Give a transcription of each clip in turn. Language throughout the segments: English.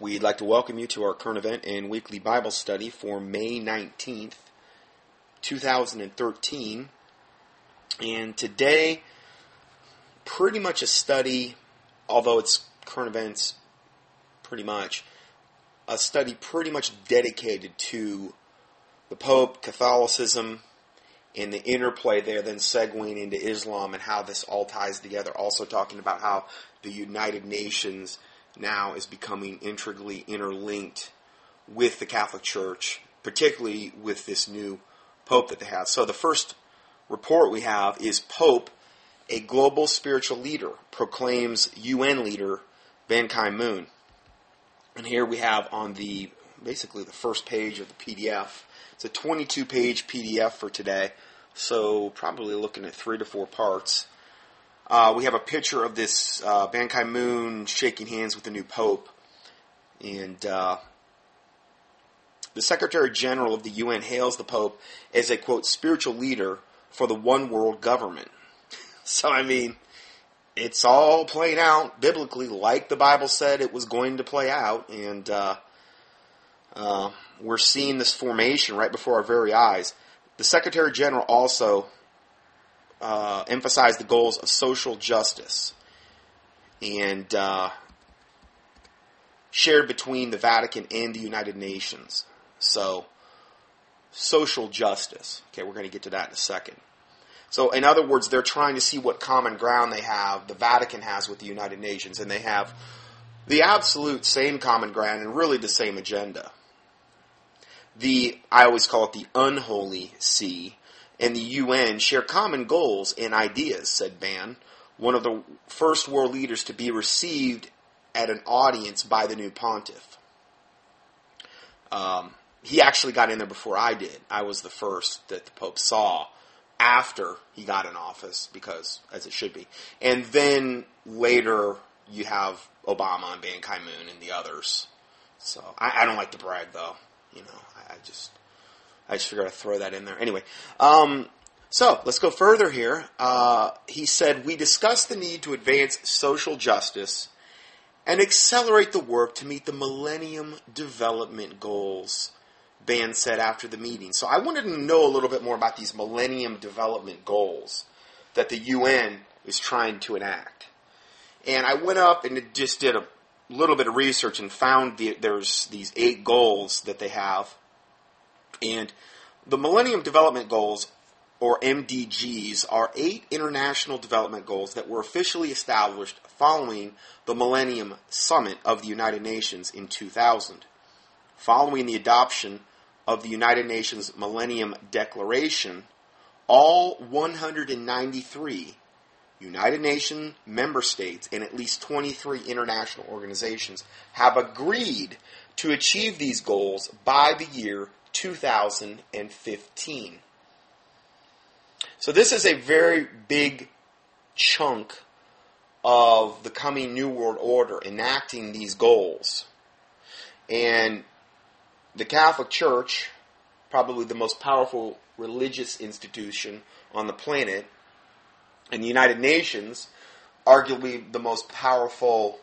We'd like to welcome you to our current event and weekly Bible study for May 19th, 2013. And today, pretty much a study, although it's current events, pretty much, a study pretty much dedicated to the Pope, Catholicism, and the interplay there, then segueing into Islam and how this all ties together. Also talking about how the United Nations now is becoming intricately interlinked with the Catholic Church, particularly with this new Pope that they have. So the first report we have is Pope, a global spiritual leader, proclaims UN leader Ban Ki-moon. And here we have on the basically the first page of the PDF. It's a 22 page PDF for today, so probably looking at three to four parts. Uh, we have a picture of this uh, Ban Ki moon shaking hands with the new Pope. And uh, the Secretary General of the UN hails the Pope as a, quote, spiritual leader for the one world government. so, I mean, it's all playing out biblically like the Bible said it was going to play out. And uh, uh, we're seeing this formation right before our very eyes. The Secretary General also uh, emphasize the goals of social justice and uh, shared between the Vatican and the United Nations. So, social justice. Okay, we're going to get to that in a second. So, in other words, they're trying to see what common ground they have, the Vatican has with the United Nations, and they have the absolute same common ground and really the same agenda. The, I always call it the unholy see, and the UN share common goals and ideas, said Ban, one of the first world leaders to be received at an audience by the new pontiff. Um, he actually got in there before I did. I was the first that the Pope saw after he got in office, because as it should be. And then later you have Obama and Ban Ki Moon and the others. So I, I, don't like to brag though. You know, I, I just I just figured I'd throw that in there. Anyway, um, so let's go further here. Uh, he said, We discussed the need to advance social justice and accelerate the work to meet the Millennium Development Goals, Ban said after the meeting. So I wanted to know a little bit more about these Millennium Development Goals that the UN is trying to enact. And I went up and just did a little bit of research and found the, there's these eight goals that they have and the Millennium Development Goals, or MDGs, are eight international development goals that were officially established following the Millennium Summit of the United Nations in 2000. Following the adoption of the United Nations Millennium Declaration, all 193 United Nations member states and at least 23 international organizations have agreed to achieve these goals by the year 2015. So this is a very big chunk of the coming New World Order enacting these goals. And the Catholic Church, probably the most powerful religious institution on the planet, and the United Nations, arguably the most powerful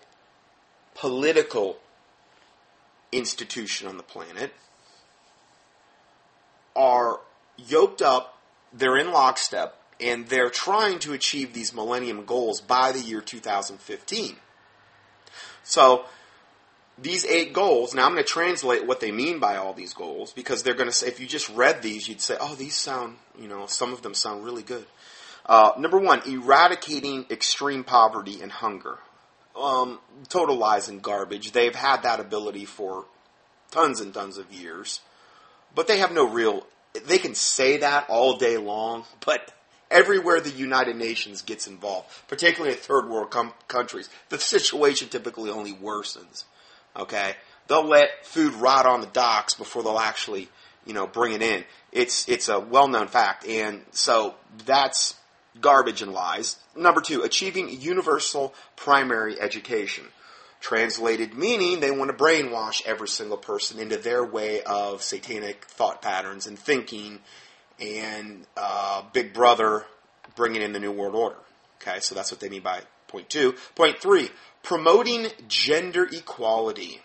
political institution on the planet, are yoked up, they're in lockstep, and they're trying to achieve these millennium goals by the year 2015. So, these eight goals, now I'm going to translate what they mean by all these goals because they're going to say, if you just read these, you'd say, oh, these sound, you know, some of them sound really good. Uh, number one, eradicating extreme poverty and hunger. Um, total lies and garbage. They've had that ability for tons and tons of years but they have no real. They can say that all day long, but everywhere the United Nations gets involved, particularly in third world com- countries, the situation typically only worsens. Okay, they'll let food rot on the docks before they'll actually, you know, bring it in. It's it's a well known fact, and so that's garbage and lies. Number two, achieving universal primary education. Translated meaning they want to brainwash every single person into their way of satanic thought patterns and thinking, and uh, Big Brother bringing in the New World Order. Okay, so that's what they mean by point two. Point three, promoting gender equality.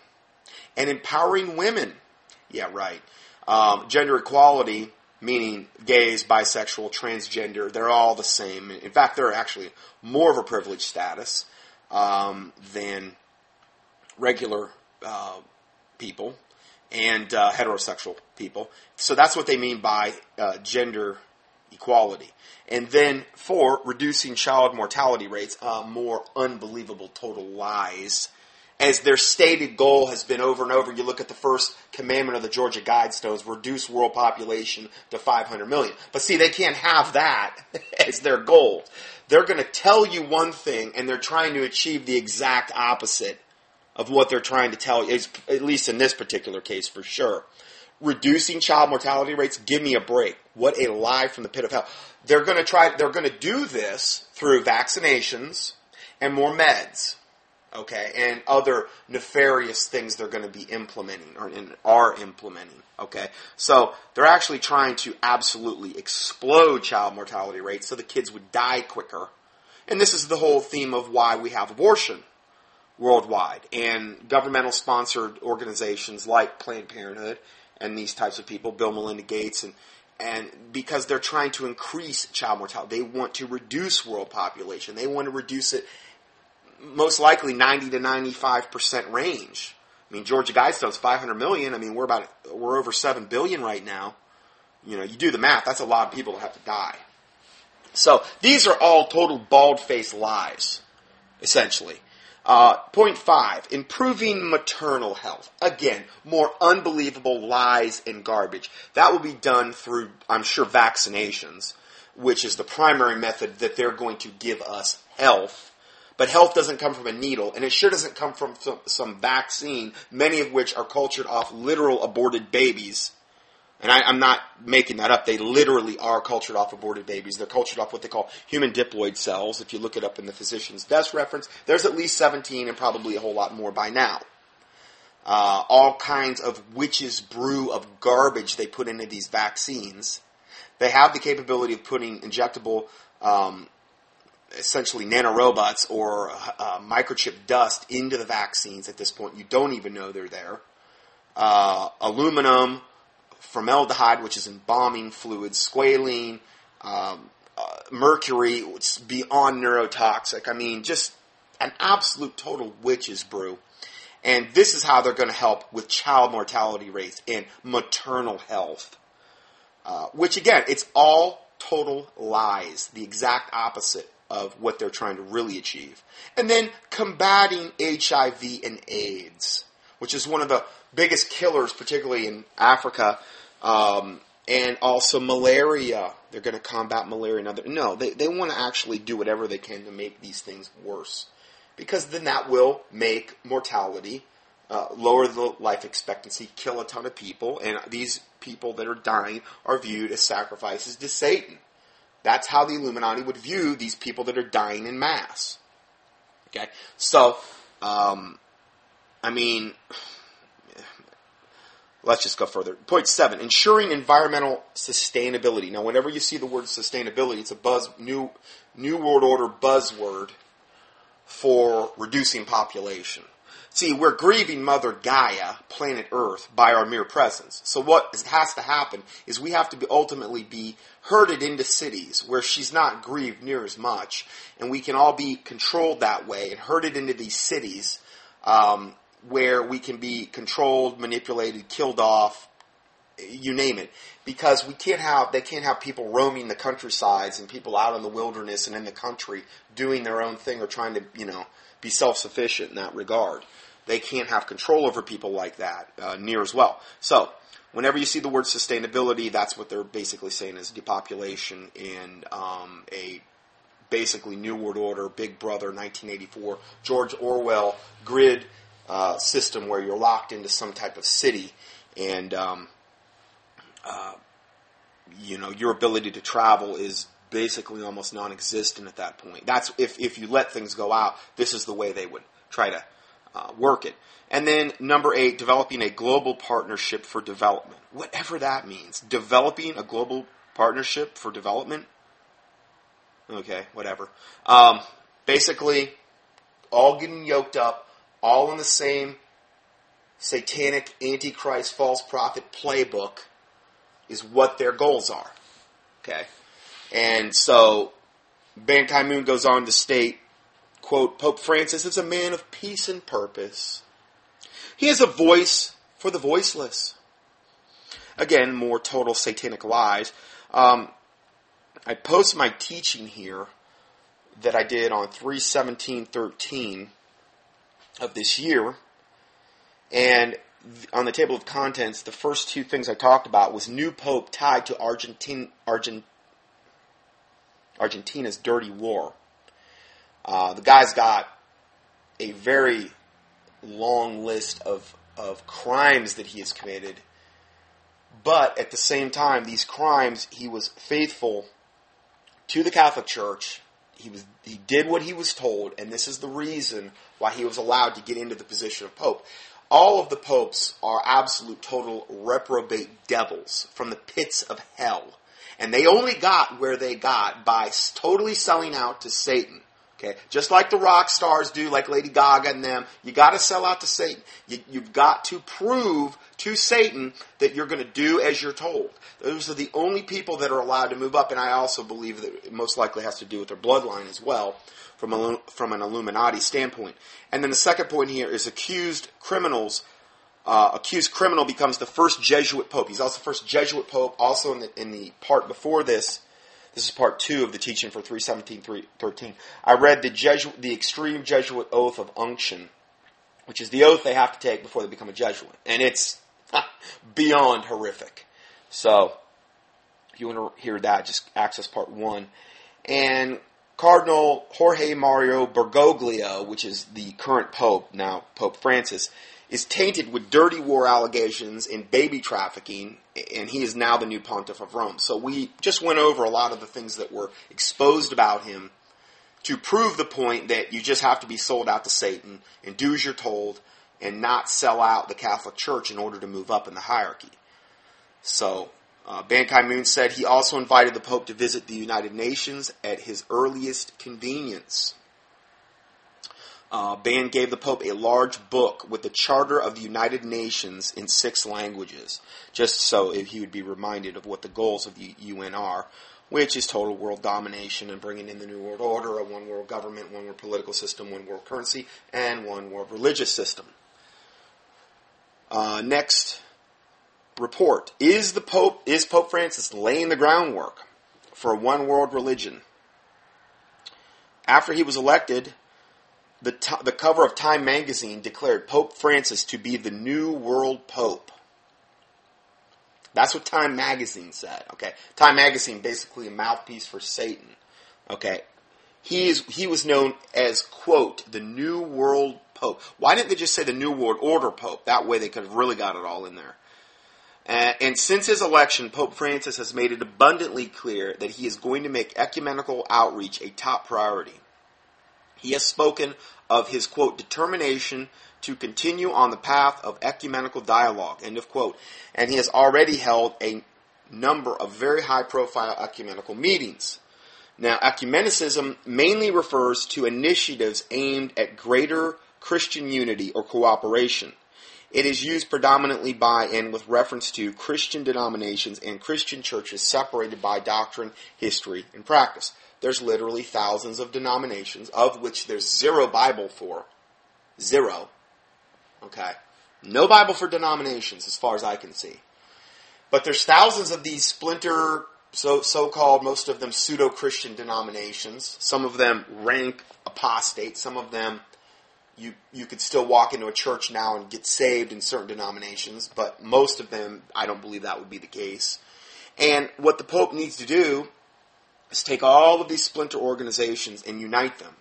and empowering women. Yeah, right. Um, gender equality, meaning gays, bisexual, transgender, they're all the same. In fact, they're actually more of a privileged status um, than regular uh, people and uh, heterosexual people. So that's what they mean by uh, gender equality. And then four, reducing child mortality rates, uh, more unbelievable total lies. As their stated goal has been over and over, you look at the first commandment of the Georgia Guidestones, reduce world population to 500 million. But see, they can't have that as their goal. They're going to tell you one thing and they're trying to achieve the exact opposite of what they're trying to tell you, at least in this particular case for sure. Reducing child mortality rates, give me a break. What a lie from the pit of hell. They're going to try, they're going to do this through vaccinations and more meds, okay, and other nefarious things they're going to be implementing or are implementing, okay. So they're actually trying to absolutely explode child mortality rates so the kids would die quicker. And this is the whole theme of why we have abortion worldwide. And governmental sponsored organizations like Planned Parenthood and these types of people, Bill Melinda Gates, and, and because they're trying to increase child mortality, they want to reduce world population. They want to reduce it most likely 90 to 95% range. I mean, Georgia Guidestone's 500 million. I mean, we're about, we're over 7 billion right now. You know, you do the math, that's a lot of people that have to die. So these are all total bald-faced lies, essentially. Uh, point five, improving maternal health. Again, more unbelievable lies and garbage. That will be done through, I'm sure, vaccinations, which is the primary method that they're going to give us health. But health doesn't come from a needle, and it sure doesn't come from some, some vaccine, many of which are cultured off literal aborted babies and I, am not making that up. They literally are cultured off aborted babies. They're cultured off what they call human diploid cells. If you look it up in the physician's desk reference, there's at least 17 and probably a whole lot more by now. Uh, all kinds of witches brew of garbage they put into these vaccines. They have the capability of putting injectable, um, essentially nanorobots or uh, microchip dust into the vaccines at this point. You don't even know they're there. Uh, aluminum, formaldehyde, which is embalming fluid, squalene, um, uh, mercury, it's beyond neurotoxic. I mean, just an absolute total witch's brew. And this is how they're going to help with child mortality rates and maternal health. Uh, which again, it's all total lies, the exact opposite of what they're trying to really achieve. And then combating HIV and AIDS, which is one of the biggest killers, particularly in Africa, um, and also malaria. They're going to combat malaria. Now, no, they, they want to actually do whatever they can to make these things worse. Because then that will make mortality, uh, lower the life expectancy, kill a ton of people, and these people that are dying are viewed as sacrifices to Satan. That's how the Illuminati would view these people that are dying in mass. Okay? So, um, I mean, Let's just go further. Point seven, ensuring environmental sustainability. Now, whenever you see the word sustainability, it's a buzz, new, new world order buzzword for reducing population. See, we're grieving Mother Gaia, planet Earth, by our mere presence. So what has to happen is we have to be ultimately be herded into cities where she's not grieved near as much, and we can all be controlled that way and herded into these cities um, where we can be controlled, manipulated, killed off, you name it. Because we can't have, they can't have people roaming the countrysides and people out in the wilderness and in the country doing their own thing or trying to, you know, be self-sufficient in that regard. They can't have control over people like that uh, near as well. So, whenever you see the word sustainability, that's what they're basically saying is depopulation and um, a basically New World Order, Big Brother, 1984, George Orwell grid uh, system where you're locked into some type of city and um, uh, you know your ability to travel is basically almost non-existent at that point. That's if if you let things go out. This is the way they would try to uh, work it. And then number eight, developing a global partnership for development, whatever that means. Developing a global partnership for development. Okay, whatever. Um, basically, all getting yoked up all in the same satanic antichrist false prophet playbook is what their goals are. Okay? And so Ban Ki-moon goes on to state, quote, Pope Francis is a man of peace and purpose. He has a voice for the voiceless. Again, more total satanic lies. Um, I post my teaching here that I did on 31713 of this year. And on the table of contents, the first two things I talked about was new pope tied to Argentine, Argent, Argentina's dirty war. Uh, the guy's got a very long list of, of crimes that he has committed, but at the same time, these crimes, he was faithful to the Catholic Church. He was he did what he was told, and this is the reason why he was allowed to get into the position of pope. All of the popes are absolute total reprobate devils from the pits of hell. And they only got where they got by totally selling out to Satan. Okay, just like the rock stars do, like Lady Gaga and them, you got to sell out to Satan. You, you've got to prove to Satan that you're going to do as you're told. Those are the only people that are allowed to move up, and I also believe that it most likely has to do with their bloodline as well, from a, from an Illuminati standpoint. And then the second point here is accused criminals uh, accused criminal becomes the first Jesuit pope. He's also the first Jesuit pope. Also in the, in the part before this, this is part two of the teaching for 317.13. I read the Jesuit, the extreme Jesuit oath of unction, which is the oath they have to take before they become a Jesuit, and it's beyond horrific. So, if you want to hear that, just access part one. And Cardinal Jorge Mario Bergoglio, which is the current pope now, Pope Francis is tainted with dirty war allegations and baby trafficking, and he is now the new pontiff of Rome. So we just went over a lot of the things that were exposed about him to prove the point that you just have to be sold out to Satan and do as you're told and not sell out the Catholic Church in order to move up in the hierarchy. So, uh, Ban Ki moon said he also invited the Pope to visit the United Nations at his earliest convenience. Uh, Ban gave the Pope a large book with the Charter of the United Nations in six languages, just so he would be reminded of what the goals of the UN are, which is total world domination and bringing in the New World Order, a one world government, one world political system, one world currency, and one world religious system. Uh, next report: Is the Pope is Pope Francis laying the groundwork for a one world religion? After he was elected, the, t- the cover of Time magazine declared Pope Francis to be the new world pope. That's what Time magazine said. Okay, Time magazine basically a mouthpiece for Satan. Okay, he is he was known as quote the new world pope. Why didn't they just say the new world order pope? That way they could have really got it all in there. And since his election, Pope Francis has made it abundantly clear that he is going to make ecumenical outreach a top priority. He has spoken of his, quote, determination to continue on the path of ecumenical dialogue, end of quote. And he has already held a number of very high profile ecumenical meetings. Now, ecumenicism mainly refers to initiatives aimed at greater Christian unity or cooperation. It is used predominantly by and with reference to Christian denominations and Christian churches separated by doctrine, history, and practice. There's literally thousands of denominations, of which there's zero Bible for. Zero. Okay? No Bible for denominations, as far as I can see. But there's thousands of these splinter, so so-called, most of them pseudo-Christian denominations. Some of them rank apostate. Some of them, you you could still walk into a church now and get saved in certain denominations. But most of them, I don't believe that would be the case. And what the Pope needs to do is take all of these splinter organizations and unite them.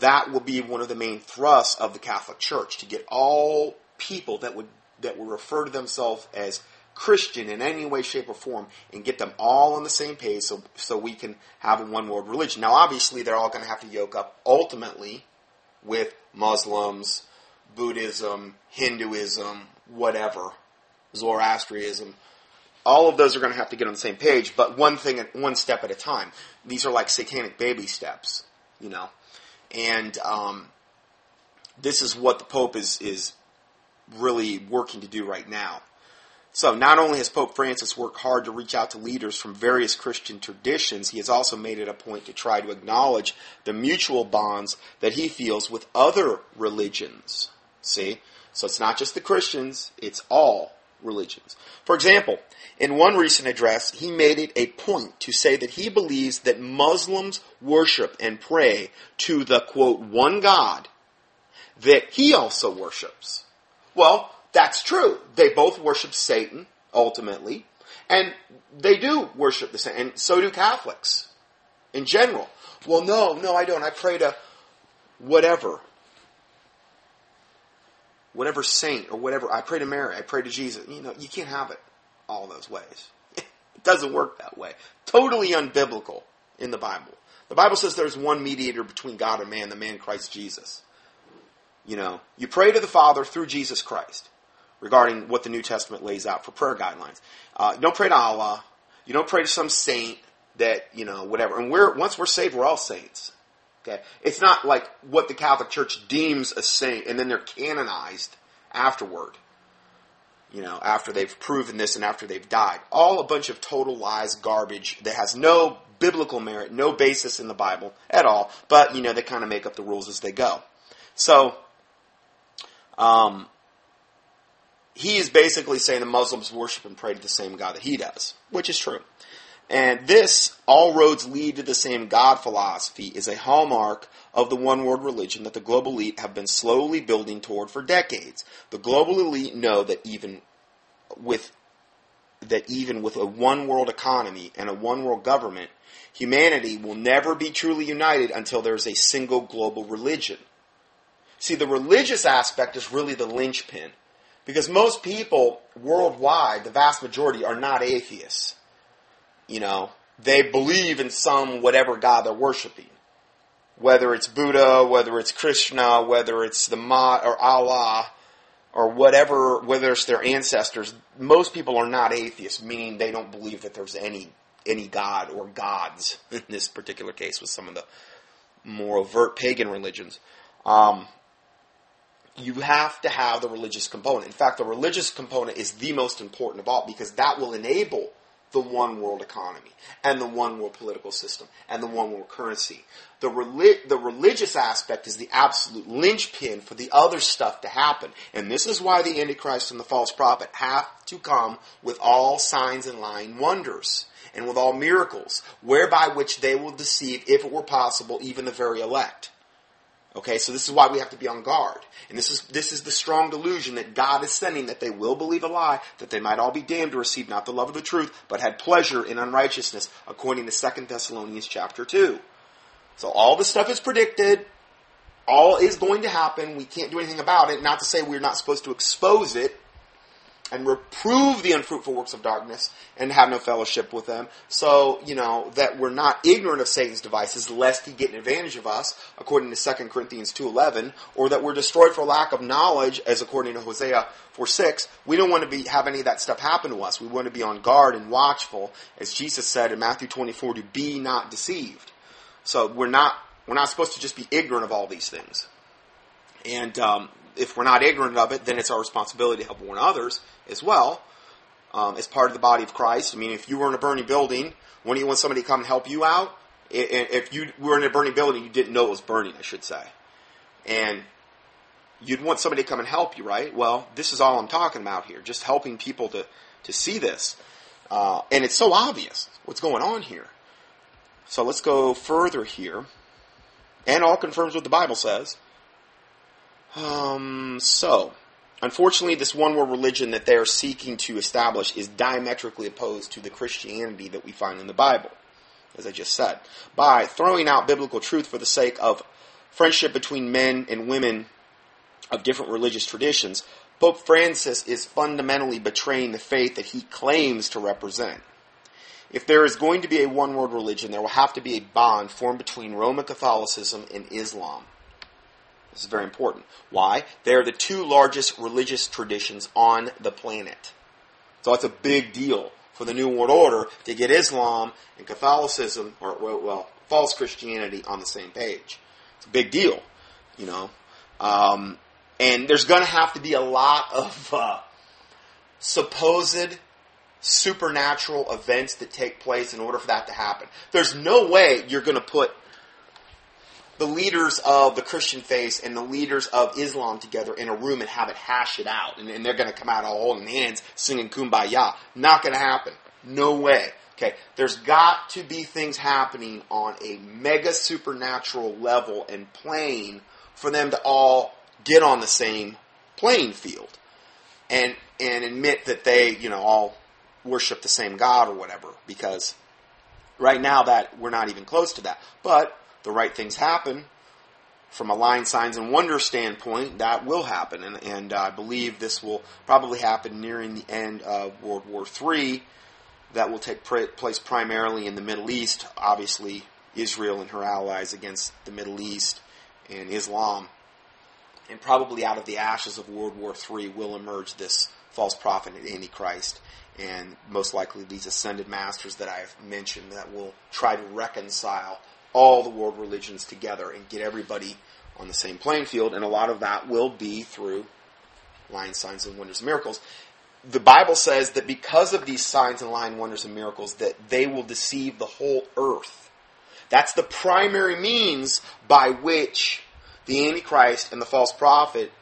That will be one of the main thrusts of the Catholic Church to get all people that would that would refer to themselves as Christian in any way, shape, or form, and get them all on the same page, so so we can have a one world religion. Now, obviously, they're all going to have to yoke up ultimately with Muslims, Buddhism, Hinduism, whatever, Zoroastrianism all of those are going to have to get on the same page, but one thing, at one step at a time. These are like satanic baby steps, you know, and um, this is what the Pope is is really working to do right now. So, not only has Pope Francis worked hard to reach out to leaders from various Christian traditions, he has also made it a point to try to acknowledge the mutual bonds that he feels with other religions. See? So, it's not just the Christians, it's all religions. For example, in one recent address, he made it a point to say that he believes that Muslims worship and pray to the quote, one God that he also worships. Well, that's true. They both worship Satan, ultimately, and they do worship the same, and so do Catholics in general. Well, no, no, I don't. I pray to whatever. Whatever saint or whatever. I pray to Mary. I pray to Jesus. You know, you can't have it all those ways. it doesn't work that way. Totally unbiblical in the Bible. The Bible says there's one mediator between God and man, the man Christ Jesus. You know, you pray to the Father through Jesus Christ regarding what the New Testament lays out for prayer guidelines. Uh, don't pray to Allah. You don't pray to some saint that, you know, whatever. And we're, once we're saved, we're all saints. Okay? It's not like what the Catholic Church deems a saint and then they're canonized afterward. You know, after they've proven this and after they've died. All a bunch of total lies, garbage that has no biblical merit, no basis in the Bible at all, but, you know, they kind of make up the rules as they go. So, um, he is basically saying the Muslims worship and pray to the same God that he does, which is true. And this, all roads lead to the same God philosophy, is a hallmark of the one world religion that the global elite have been slowly building toward for decades. The global elite know that even with that even with a one world economy and a one world government, humanity will never be truly united until there's a single global religion. See, the religious aspect is really the linchpin because most people worldwide, the vast majority, are not atheists. You know, they believe in some whatever God they're worshiping. Whether it's Buddha, whether it's Krishna, whether it's the Ma or Allah, or whatever, whether it's their ancestors, most people are not atheists, meaning they don't believe that there's any any god or gods in this particular case with some of the more overt pagan religions. Um, you have to have the religious component. In fact, the religious component is the most important of all because that will enable the one world economy and the one world political system and the one world currency. The, the religious aspect is the absolute linchpin for the other stuff to happen. And this is why the Antichrist and the false prophet have to come with all signs and lying wonders and with all miracles, whereby which they will deceive, if it were possible, even the very elect. Okay, so this is why we have to be on guard. And this is, this is the strong delusion that God is sending that they will believe a lie, that they might all be damned to receive not the love of the truth, but had pleasure in unrighteousness, according to 2 Thessalonians chapter 2. So all this stuff is predicted. All is going to happen. We can't do anything about it. Not to say we're not supposed to expose it and reprove the unfruitful works of darkness and have no fellowship with them. So, you know, that we're not ignorant of Satan's devices lest he get an advantage of us, according to 2 Corinthians 2.11, or that we're destroyed for lack of knowledge, as according to Hosea 4.6. We don't want to be, have any of that stuff happen to us. We want to be on guard and watchful, as Jesus said in Matthew 24, to be not deceived. So we're not, we're not supposed to just be ignorant of all these things. And um, if we're not ignorant of it, then it's our responsibility to help warn others as well um, as part of the body of Christ. I mean, if you were in a burning building, wouldn't you want somebody to come and help you out? If you were in a burning building, you didn't know it was burning, I should say. And you'd want somebody to come and help you, right? Well, this is all I'm talking about here, just helping people to, to see this. Uh, and it's so obvious what's going on here. So let's go further here. And all confirms what the Bible says. Um, so, unfortunately, this one world religion that they're seeking to establish is diametrically opposed to the Christianity that we find in the Bible, as I just said. By throwing out biblical truth for the sake of friendship between men and women of different religious traditions, Pope Francis is fundamentally betraying the faith that he claims to represent. If there is going to be a one world religion, there will have to be a bond formed between Roman Catholicism and Islam. This is very important. Why? They are the two largest religious traditions on the planet. So it's a big deal for the New World Order to get Islam and Catholicism, or well, false Christianity, on the same page. It's a big deal, you know. Um, And there's going to have to be a lot of uh, supposed supernatural events that take place in order for that to happen. There's no way you're going to put the leaders of the Christian faith and the leaders of Islam together in a room and have it hash it out. And, and they're going to come out all holding hands singing kumbaya. Not going to happen. No way. Okay, there's got to be things happening on a mega supernatural level and plane for them to all get on the same playing field and and admit that they, you know, all worship the same God or whatever. Because right now that we're not even close to that. But the right things happen, from a line signs and wonder standpoint, that will happen, and, and uh, I believe this will probably happen nearing the end of World War III. That will take place primarily in the Middle East. Obviously, Israel and her allies against the Middle East and Islam, and probably out of the ashes of World War III will emerge this false prophet and Antichrist, and most likely these ascended masters that I've mentioned that will try to reconcile all the world religions together and get everybody on the same playing field. And a lot of that will be through lying signs and wonders and miracles. The Bible says that because of these signs and lying wonders and miracles, that they will deceive the whole earth. That's the primary means by which the Antichrist and the false prophet,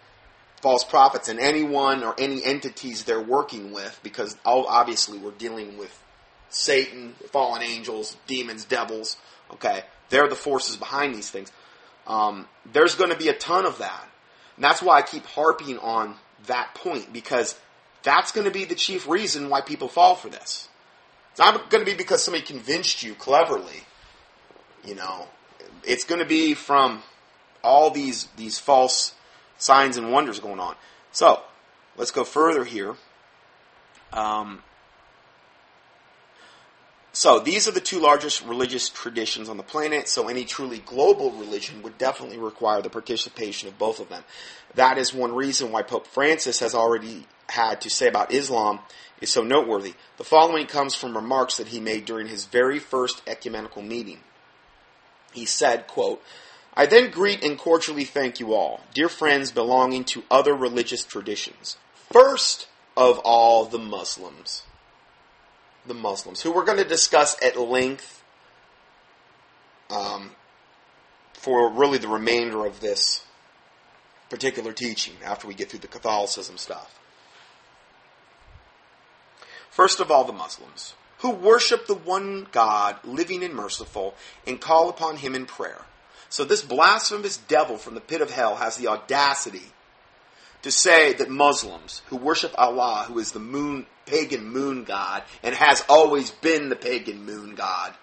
false prophets, and anyone or any entities they're working with, because obviously we're dealing with Satan, fallen angels, demons, devils, okay, they're the forces behind these things. Um, there's going to be a ton of that. And that's why I keep harping on that point because that's going to be the chief reason why people fall for this. It's not going to be because somebody convinced you cleverly. You know, it's going to be from all these these false signs and wonders going on. So let's go further here. Um, so these are the two largest religious traditions on the planet. So any truly global religion would definitely require the participation of both of them. That is one reason why Pope Francis has already had to say about Islam is so noteworthy. The following comes from remarks that he made during his very first ecumenical meeting. He said, quote, I then greet and cordially thank you all, dear friends belonging to other religious traditions. First of all, the Muslims the Muslims, who we're going to discuss at length um, for really the remainder of this particular teaching after we get through the Catholicism stuff. First of all, the Muslims, who worship the one God, living and merciful, and call upon Him in prayer. So this blasphemous devil from the pit of hell has the audacity to say that Muslims who worship Allah, who is the moon, pagan moon god, and has always been the pagan moon god,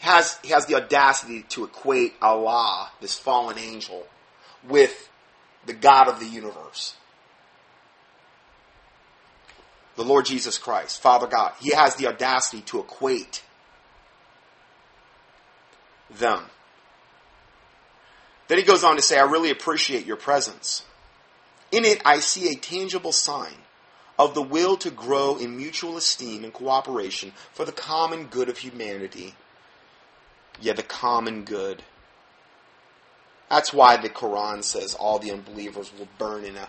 has, has the audacity to equate Allah, this fallen angel, with the God of the universe. The Lord Jesus Christ, Father God. He has the audacity to equate them then he goes on to say, I really appreciate your presence. In it, I see a tangible sign of the will to grow in mutual esteem and cooperation for the common good of humanity. Yeah, the common good. That's why the Quran says all the unbelievers will burn in a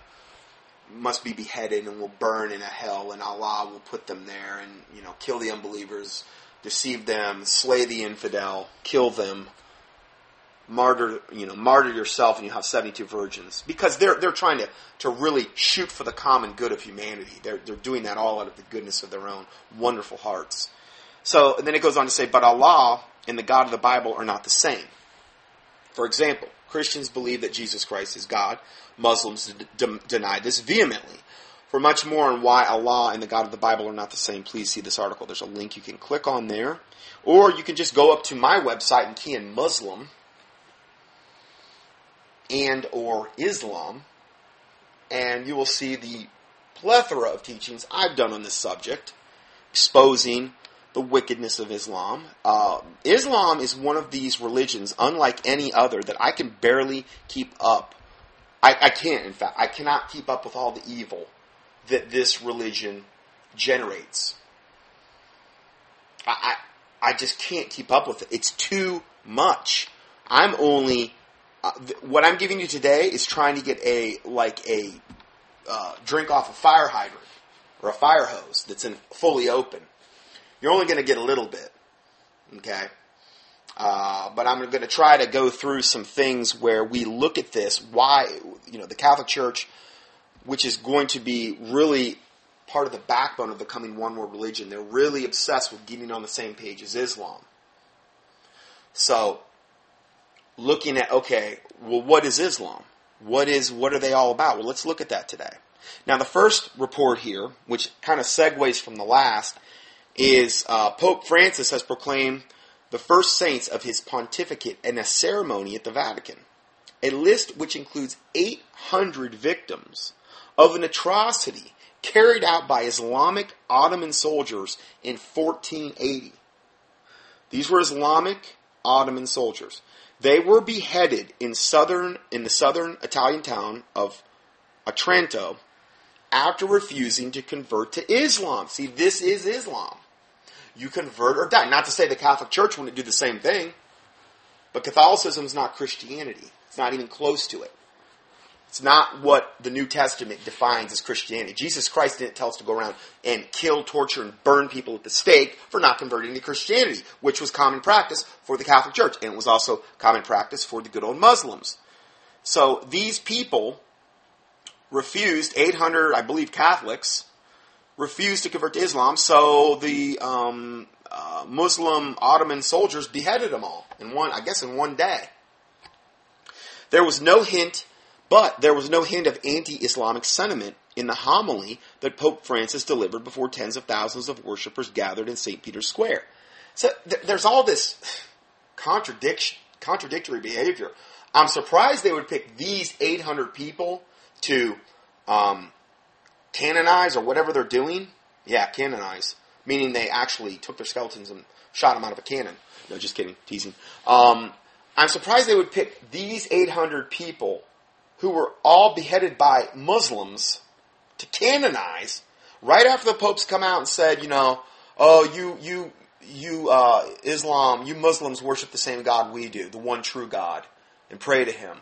must be beheaded and will burn in a hell and Allah will put them there and you know kill the unbelievers, deceive them, slay the infidel, kill them martyr, you know, martyr yourself and you have 72 virgins. Because they're, they're trying to, to really shoot for the common good of humanity. They're, they're doing that all out of the goodness of their own wonderful hearts. So, and then it goes on to say, but Allah and the God of the Bible are not the same. For example, Christians believe that Jesus Christ is God. Muslims d- d- deny this vehemently. For much more on why Allah and the God of the Bible are not the same, please see this article. There's a link you can click on there. Or you can just go up to my website and key in Muslim and or Islam, and you will see the plethora of teachings I've done on this subject, exposing the wickedness of Islam. Uh, Islam is one of these religions, unlike any other, that I can barely keep up. I, I can't, in fact, I cannot keep up with all the evil that this religion generates. I, I, I just can't keep up with it. It's too much. I'm only uh, what I'm giving you today is trying to get a like a uh, drink off a fire hydrant or a fire hose that's in fully open. You're only going to get a little bit, okay? Uh, but I'm going to try to go through some things where we look at this. Why, you know, the Catholic Church, which is going to be really part of the backbone of the coming one world religion, they're really obsessed with getting on the same page as Islam. So, looking at okay, well, what is Islam? What is what are they all about? Well, let's look at that today. Now, the first report here, which kind of segues from the last, is uh, Pope Francis has proclaimed the first saints of his pontificate in a ceremony at the Vatican. A list which includes 800 victims of an atrocity carried out by Islamic Ottoman soldiers in 1480. These were Islamic Ottoman soldiers. They were beheaded in southern in the southern Italian town of Otranto after refusing to convert to Islam. See, this is Islam. You convert or die. Not to say the Catholic Church wouldn't do the same thing, but Catholicism is not Christianity. It's not even close to it. It's not what the New Testament defines as Christianity. Jesus Christ didn't tell us to go around and kill, torture, and burn people at the stake for not converting to Christianity, which was common practice for the Catholic Church, and it was also common practice for the good old Muslims. So these people refused, 800, I believe, Catholics, refused to convert to Islam, so the um, uh, Muslim Ottoman soldiers beheaded them all in one, I guess, in one day. There was no hint, but there was no hint of anti-Islamic sentiment in the homily that Pope Francis delivered before tens of thousands of worshippers gathered in St. Peter's Square. So th- there's all this contradiction, contradictory behavior. I'm surprised they would pick these 800 people to um, canonize or whatever they're doing. Yeah, canonize, meaning they actually took their skeletons and shot them out of a cannon. No, just kidding, teasing. Um, I'm surprised they would pick these 800 people who were all beheaded by Muslims to canonize right after the popes come out and said, you know, oh, you, you, you, uh, Islam, you Muslims worship the same God we do, the one true God, and pray to Him.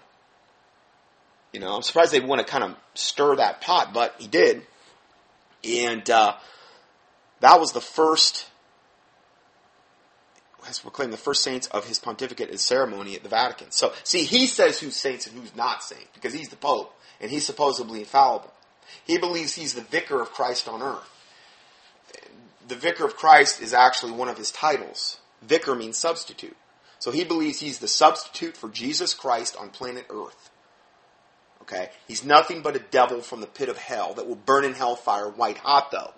You know, I'm surprised they want to kind of stir that pot, but he did. And uh, that was the first, has proclaimed the first saints of his pontificate and ceremony at the Vatican. So, see, he says who's saints and who's not saints because he's the Pope and he's supposedly infallible. He believes he's the vicar of Christ on earth. The vicar of Christ is actually one of his titles. Vicar means substitute. So he believes he's the substitute for Jesus Christ on planet earth. Okay? He's nothing but a devil from the pit of hell that will burn in hellfire white hot though.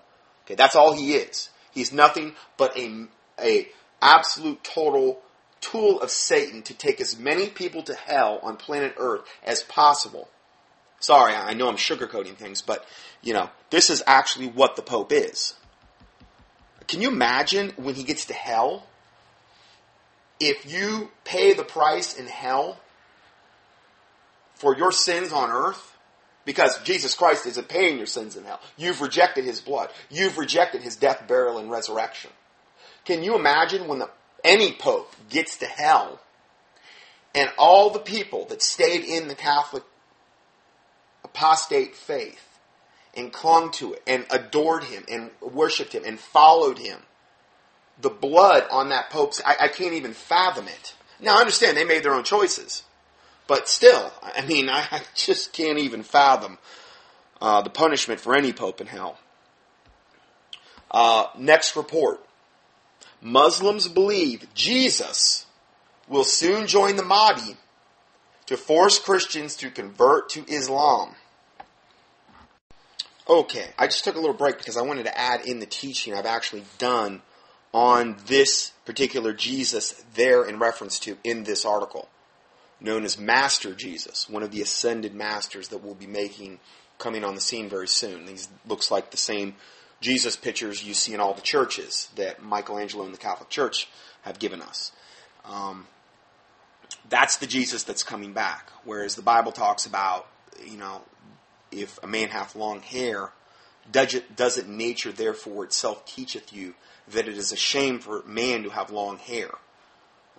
Okay, that's all he is. He's nothing but a, a absolute total tool of Satan to take as many people to hell on planet Earth as possible. Sorry, I know I'm sugarcoating things, but you know, this is actually what the Pope is. Can you imagine when he gets to hell? If you pay the price in hell for your sins on earth, because Jesus Christ isn't paying your sins in hell. You've rejected his blood. You've rejected his death, burial, and resurrection. Can you imagine when the, any pope gets to hell and all the people that stayed in the Catholic apostate faith and clung to it and adored him and worshiped him and followed him, the blood on that pope's, I, I can't even fathom it. Now, I understand they made their own choices. But still, I mean, I just can't even fathom uh, the punishment for any pope in hell. Uh, next report. Muslims believe Jesus will soon join the Mahdi to force Christians to convert to Islam. Okay, I just took a little break because I wanted to add in the teaching I've actually done on this particular Jesus there in reference to in this article known as Master Jesus, one of the ascended masters that we'll be making coming on the scene very soon. These looks like the same Jesus pictures you see in all the churches that Michelangelo and the Catholic Church have given us. Um, that's the Jesus that's coming back. Whereas the Bible talks about, you know, if a man hath long hair, does it, does it nature therefore itself teacheth you that it is a shame for man to have long hair?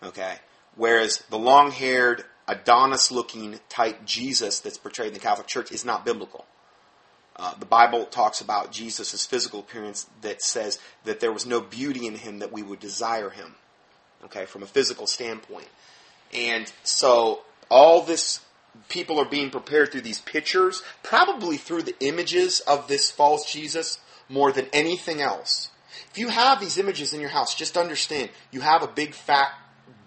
Okay? Whereas the long haired Adonis looking type Jesus that's portrayed in the Catholic Church is not biblical. Uh, the Bible talks about Jesus' physical appearance that says that there was no beauty in him that we would desire him, okay, from a physical standpoint. And so all this, people are being prepared through these pictures, probably through the images of this false Jesus more than anything else. If you have these images in your house, just understand you have a big fat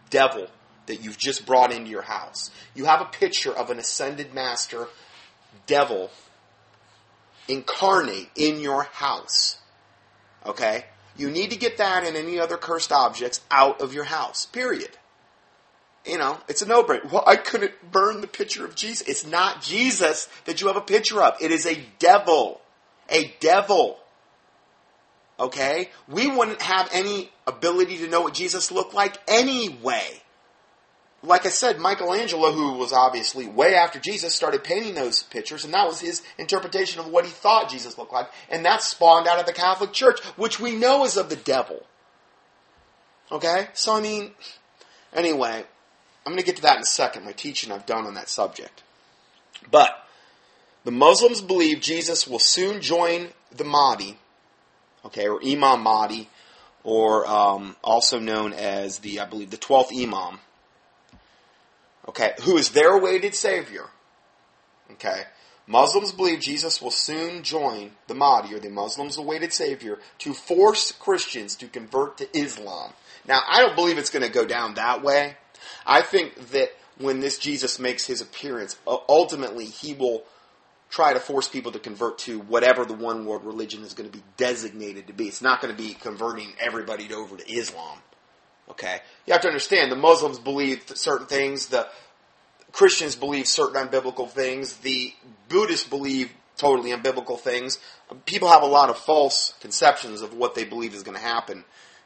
devil that you've just brought into your house. You have a picture of an ascended master devil incarnate in your house. Okay? You need to get that and any other cursed objects out of your house. Period. You know, it's a no-brainer. Well, I couldn't burn the picture of Jesus. It's not Jesus that you have a picture of. It is a devil. A devil. Okay? We wouldn't have any ability to know what Jesus looked like anyway like I said, Michelangelo, who was obviously way after Jesus, started painting those pictures, and that was his interpretation of what he thought Jesus looked like. And that spawned out of the Catholic Church, which we know is of the devil. Okay? So, I mean, anyway, I'm going to get to that in a second, my teaching I've done on that subject. But, the Muslims believe Jesus will soon join the Mahdi, okay, or Imam Mahdi, or um, also known as the, I believe, the 12th Imam okay, who is their awaited Savior. Okay, Muslims believe Jesus will soon join the Mahdi, or the Muslims' awaited Savior, to force Christians to convert to Islam. Now, I don't believe it's going to go down that way. I think that when this Jesus makes his appearance, ultimately he will try to force people to convert to whatever the one world religion is going to be designated to be. It's not going to be converting everybody over to Islam. Okay, you have to understand the Muslims believe certain things, the Christians believe certain unbiblical things, the Buddhists believe totally unbiblical things. People have a lot of false conceptions of what they believe is going to happen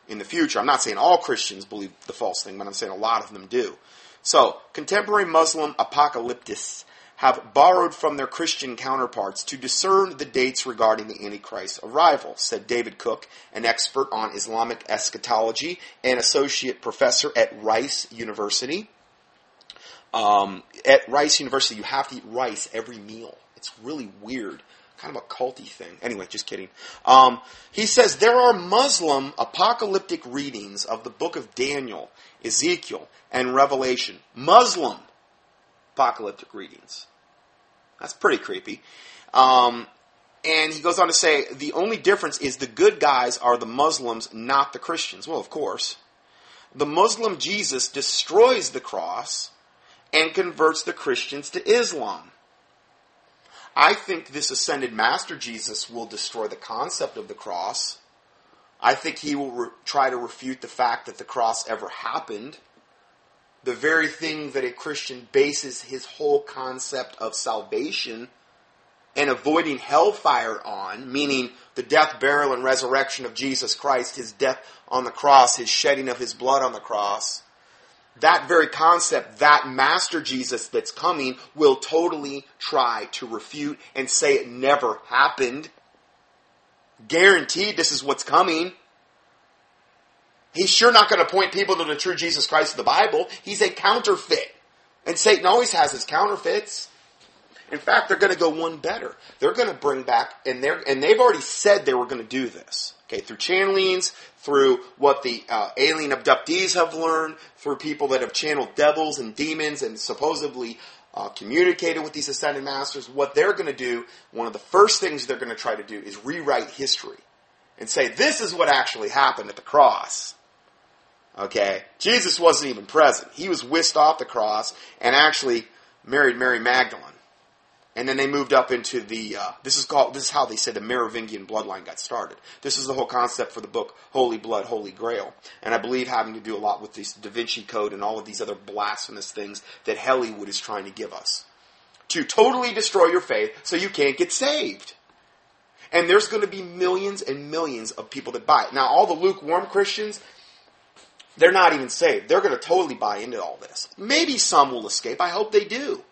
in the future. I'm not saying all Christians believe the false thing, but I'm saying a lot of them do. So, contemporary Muslim apocalyptists have borrowed from their Christian counterparts to discern the dates regarding the Antichrist's arrival, said David Cook, an expert on Islamic eschatology and associate professor at Rice University. Um, at Rice University, you have to eat rice every meal. It's really weird. Kind of a culty thing. Anyway, just kidding. Um, he says there are Muslim apocalyptic readings of the book of Daniel, Ezekiel, and Revelation. Muslim apocalyptic readings. That's pretty creepy. Um, and he goes on to say the only difference is the good guys are the Muslims, not the Christians. Well, of course. The Muslim Jesus destroys the cross and converts the Christians to Islam. I think this ascended master Jesus will destroy the concept of the cross. I think he will re- try to refute the fact that the cross ever happened the very thing that a Christian bases his whole concept of salvation and avoiding hellfire on, meaning the death, burial, and resurrection of Jesus Christ, his death on the cross, his shedding of his blood on the cross, that very concept, that master Jesus that's coming, will totally try to refute and say it never happened. Guaranteed this is what's coming. He's sure not going to point people to the true Jesus Christ of the Bible. He's a counterfeit. And Satan always has his counterfeits. In fact, they're going to go one better. They're going to bring back, and they're, and they've already said they were going to do this. Okay, through channelings, through what the uh, alien abductees have learned, through people that have channeled devils and demons and supposedly uh, communicated with these ascended masters. What they're going to do, one of the first things they're going to try to do is rewrite history and say this is what actually happened at the cross. Okay? Jesus wasn't even present. He was whisked off the cross and actually married Mary Magdalene. And then they moved up into the, uh, this is called, this is how they said the Merovingian bloodline got started. This is the whole concept for the book Holy Blood, Holy Grail. And I believe having to do a lot with this Da Vinci Code and all of these other blasphemous things that Hollywood is trying to give us. To totally destroy your faith so you can't get saved. And there's going to be millions and millions of people that buy it. Now, all the lukewarm Christians, they're not even saved. They're going to totally buy into all this. Maybe some will escape. I hope they do.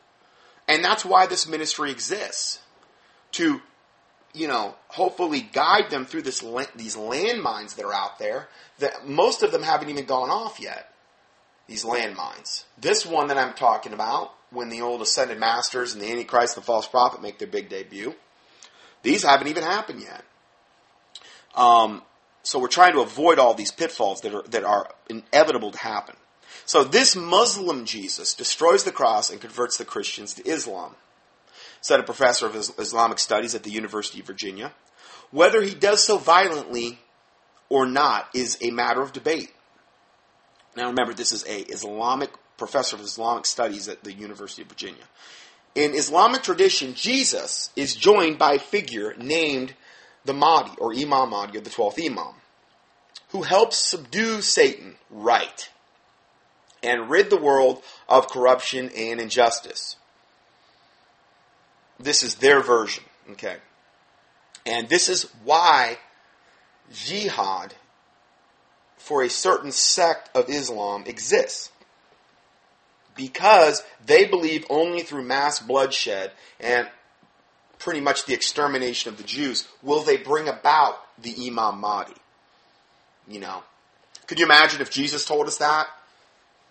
And that's why this ministry exists. To, you know, hopefully guide them through this these landmines that are out there that most of them haven't even gone off yet. these landmines. This one that I'm talking about, when the old ascended masters and the Antichrist and the false prophet make their big debut, these haven't even happened yet. Um, so we're trying to avoid all these pitfalls that are that are inevitable to happen. So this Muslim Jesus destroys the cross and converts the Christians to Islam. Said a professor of Islamic studies at the University of Virginia. Whether he does so violently or not is a matter of debate. Now remember, this is a Islamic professor of Islamic studies at the University of Virginia. In Islamic tradition, Jesus is joined by a figure named the Mahdi, or Imam Mahdi, or the 12th Imam, who helps subdue Satan right and rid the world of corruption and injustice. This is their version, okay? And this is why jihad for a certain sect of Islam exists. Because they believe only through mass bloodshed and pretty much the extermination of the Jews will they bring about the Imam Mahdi. You know, could you imagine if Jesus told us that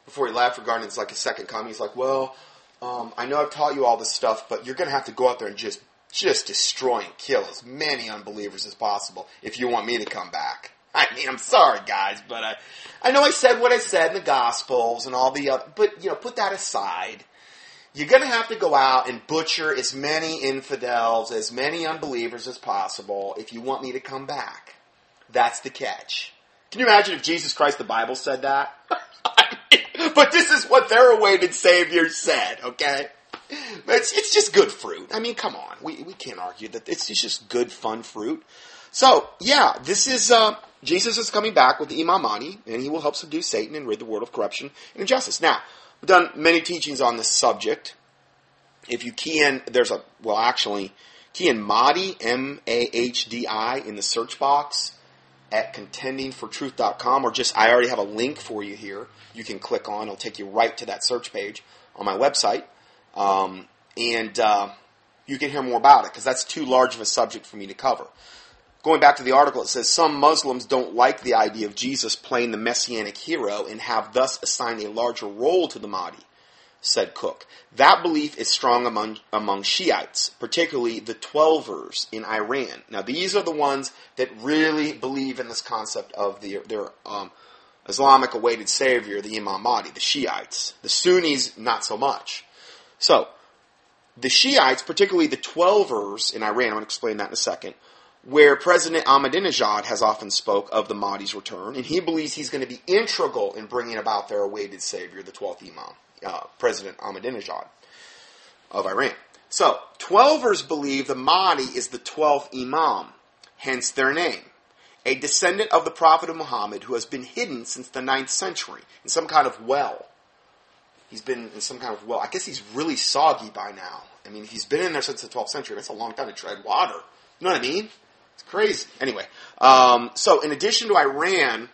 before he left regarding it's like his second coming? He's like, well, um, I know I've taught you all this stuff, but you're going to have to go out there and just just destroy and kill as many unbelievers as possible if you want me to come back. I mean, I'm sorry, guys, but I, I know I said what I said in the Gospels and all the other, but you know, put that aside. You're going to have to go out and butcher as many infidels, as many unbelievers as possible if you want me to come back. That's the catch. Can you imagine if Jesus Christ, the Bible said that? but this is what their awaited Savior said, okay? It's, it's just good fruit. I mean, come on. We, we can't argue that it's just good, fun fruit. So, yeah, this is, uh, Jesus is coming back with the Imam Mahdi, and he will help subdue Satan and rid the world of corruption and injustice. Now, we've done many teachings on this subject. If you key in, there's a, well, actually, key in Mahdi, M-A-H-D-I, in the search box at contendingfortruth.com, or just, I already have a link for you here. You can click on, it'll take you right to that search page on my website. Um, and uh, you can hear more about it, because that's too large of a subject for me to cover. Going back to the article, it says some Muslims don't like the idea of Jesus playing the messianic hero and have thus assigned a larger role to the Mahdi, said Cook. That belief is strong among, among Shiites, particularly the Twelvers in Iran. Now, these are the ones that really believe in this concept of the, their um, Islamic awaited savior, the Imam Mahdi, the Shiites. The Sunnis, not so much. So, the Shiites, particularly the Twelvers in Iran, I'm going to explain that in a second, where President Ahmadinejad has often spoke of the Mahdi's return, and he believes he's going to be integral in bringing about their awaited savior, the 12th Imam, uh, President Ahmadinejad of Iran. So, Twelvers believe the Mahdi is the 12th Imam, hence their name. A descendant of the Prophet of Muhammad who has been hidden since the 9th century in some kind of well. He's been in some kind of well. I guess he's really soggy by now. I mean, he's been in there since the 12th century, that's a long time to tread water. You know what I mean? It's crazy. Anyway, um, so in addition to Iran,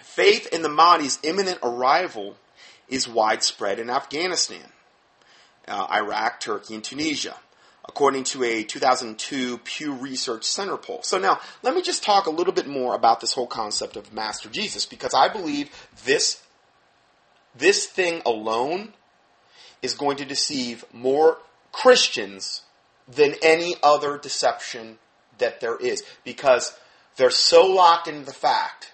faith in the Mahdi's imminent arrival is widespread in Afghanistan, uh, Iraq, Turkey, and Tunisia, according to a 2002 Pew Research Center poll. So now, let me just talk a little bit more about this whole concept of Master Jesus, because I believe this, this thing alone is going to deceive more Christians than any other deception that there is because they're so locked into the fact,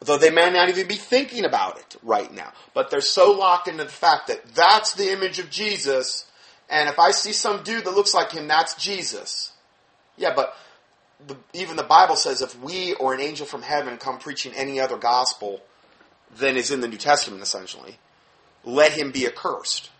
though they may not even be thinking about it right now, but they're so locked into the fact that that's the image of Jesus, and if I see some dude that looks like him, that's Jesus. Yeah, but the, even the Bible says if we or an angel from heaven come preaching any other gospel than is in the New Testament, essentially, let him be accursed.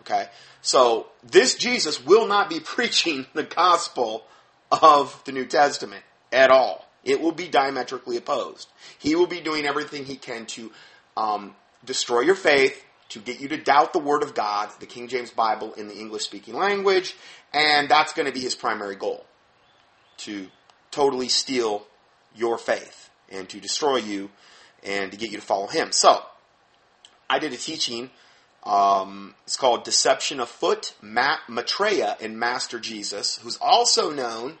Okay? So, this Jesus will not be preaching the gospel of the New Testament at all. It will be diametrically opposed. He will be doing everything he can to um, destroy your faith, to get you to doubt the Word of God, the King James Bible in the English speaking language, and that's going to be his primary goal to totally steal your faith and to destroy you and to get you to follow him. So, I did a teaching. Um, it's called Deception Afoot, Matt Maitreya and Master Jesus, who's also known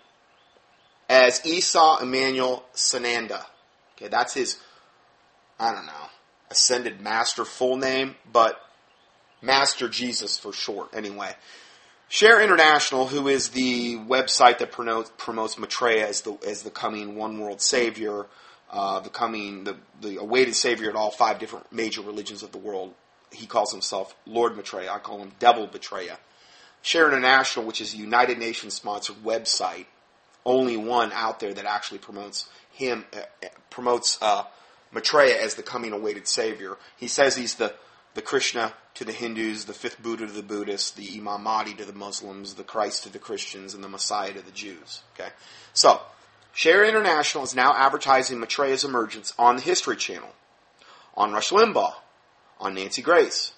as Esau Emmanuel Sananda. Okay, that's his, I don't know, ascended master full name, but Master Jesus for short, anyway. Share International, who is the website that promotes, promotes Maitreya as the as the coming one world savior, uh, the coming the the awaited savior at all five different major religions of the world. He calls himself Lord Maitreya. I call him Devil Maitreya. Share International, which is a United Nations sponsored website, only one out there that actually promotes him uh, promotes uh, Maitreya as the coming awaited savior. He says he's the the Krishna to the Hindus, the fifth Buddha to the Buddhists, the Imam Mahdi to the Muslims, the Christ to the Christians, and the Messiah to the Jews. Okay? So, Share International is now advertising Maitreya's emergence on the History Channel, on Rush Limbaugh, on Nancy Grace,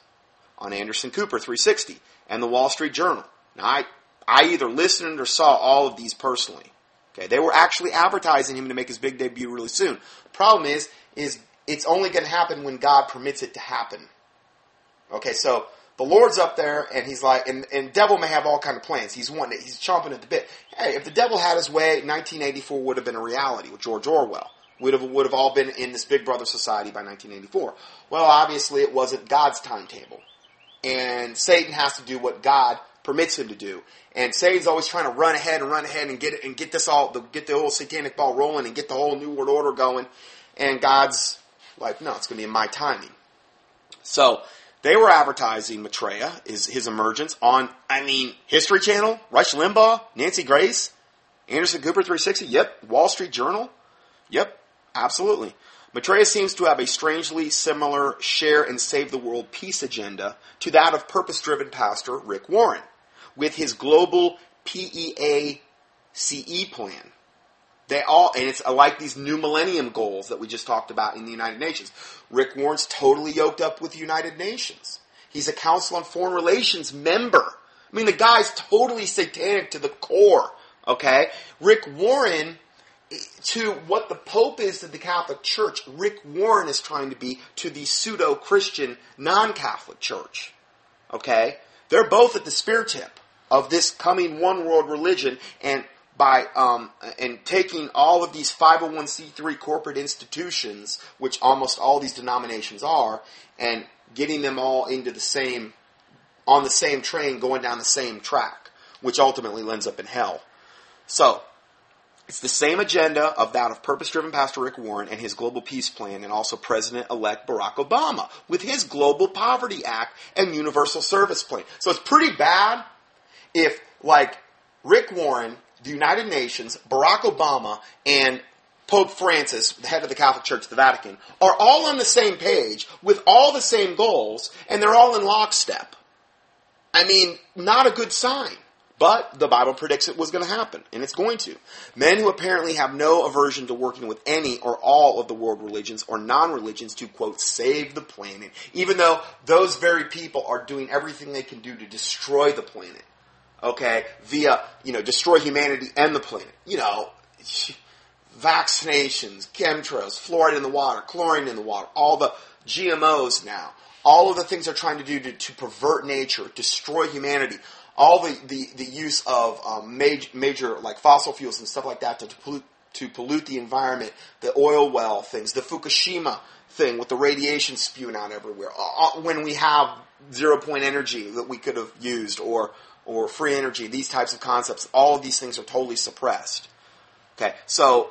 on Anderson Cooper 360, and the Wall Street Journal. Now, I, I either listened or saw all of these personally. Okay, they were actually advertising him to make his big debut really soon. Problem is, is it's only going to happen when God permits it to happen. Okay, so the Lord's up there, and he's like, and, and devil may have all kind of plans. He's wanting, it. he's chomping at the bit. Hey, if the devil had his way, 1984 would have been a reality with George Orwell. Would have would have all been in this Big Brother society by 1984. Well, obviously, it wasn't God's timetable, and Satan has to do what God permits him to do. And Satan's always trying to run ahead and run ahead and get it and get this all, get the whole satanic ball rolling and get the whole new world order going. And God's like, no, it's going to be in my timing. So they were advertising Maitreya, his, his emergence, on, I mean, History Channel, Rush Limbaugh, Nancy Grace, Anderson Cooper 360, yep, Wall Street Journal, yep, absolutely. Maitreya seems to have a strangely similar share and save the world peace agenda to that of purpose driven pastor Rick Warren, with his global PEACE plan. They all, and it's like these new millennium goals that we just talked about in the United Nations. Rick Warren's totally yoked up with the United Nations. He's a Council on Foreign Relations member. I mean, the guy's totally satanic to the core. Okay, Rick Warren to what the Pope is to the Catholic Church, Rick Warren is trying to be to the pseudo Christian non Catholic Church. Okay? They're both at the spear tip of this coming one world religion, and by um, and taking all of these 501c3 corporate institutions, which almost all these denominations are, and getting them all into the same on the same train, going down the same track, which ultimately ends up in hell. So, it's the same agenda of that of purpose-driven Pastor Rick Warren and his global peace plan, and also President-elect Barack Obama with his Global Poverty Act and Universal Service Plan. So it's pretty bad if, like, Rick Warren the United Nations, Barack Obama, and Pope Francis, the head of the Catholic Church, the Vatican, are all on the same page with all the same goals, and they're all in lockstep. I mean, not a good sign. But the Bible predicts it was going to happen, and it's going to. Men who apparently have no aversion to working with any or all of the world religions or non religions to, quote, save the planet, even though those very people are doing everything they can do to destroy the planet okay, via, you know, destroy humanity and the planet. You know, vaccinations, chemtrails, fluoride in the water, chlorine in the water, all the GMOs now, all of the things they're trying to do to, to pervert nature, destroy humanity, all the, the, the use of um, major, major, like fossil fuels and stuff like that to, to, pollute, to pollute the environment, the oil well things, the Fukushima thing with the radiation spewing out everywhere, uh, uh when we have zero point energy that we could have used or or free energy, these types of concepts, all of these things are totally suppressed. Okay, so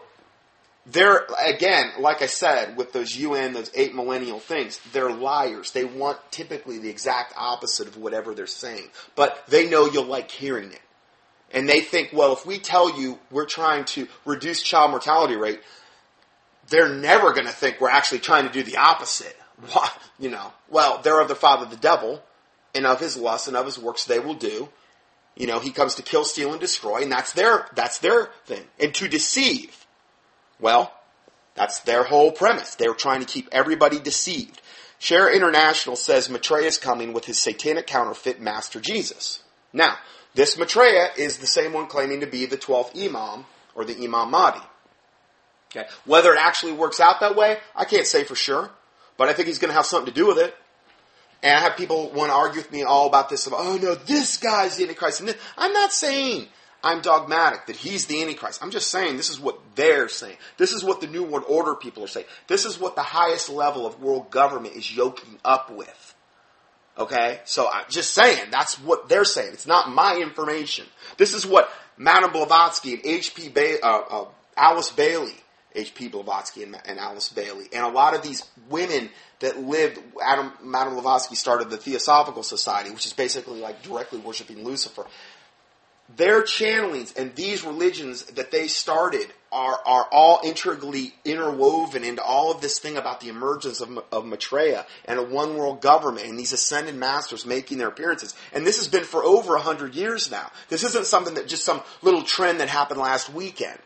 they're, again, like I said, with those UN, those eight millennial things, they're liars. They want typically the exact opposite of whatever they're saying. But they know you'll like hearing it. And they think, well, if we tell you we're trying to reduce child mortality rate, they're never going to think we're actually trying to do the opposite. You know, well, they're of the father the devil, and of his lust and of his works they will do. You know, he comes to kill, steal, and destroy, and that's their that's their thing. And to deceive. Well, that's their whole premise. They're trying to keep everybody deceived. Share International says Maitreya is coming with his satanic counterfeit Master Jesus. Now, this Maitreya is the same one claiming to be the 12th Imam, or the Imam Mahdi. Okay. Whether it actually works out that way, I can't say for sure, but I think he's going to have something to do with it. And I have people want to argue with me all about this. About, oh no, this guy's the Antichrist. I'm not saying. I'm dogmatic that he's the Antichrist. I'm just saying this is what they're saying. This is what the New World Order people are saying. This is what the highest level of world government is yoking up with. Okay? So I'm just saying, that's what they're saying. It's not my information. This is what Madame Blavatsky and H.P. Ba- uh, uh, Alice Bailey, H.P. Blavatsky and, and, Alice Bailey, and a lot of these women that lived, Adam, Madame Blavatsky started the Theosophical Society, which is basically like directly worshiping Lucifer their channelings and these religions that they started are, are all integrally interwoven into all of this thing about the emergence of, of Maitreya and a one world government and these ascended masters making their appearances. And this has been for over a hundred years now. This isn't something that just some little trend that happened last weekend.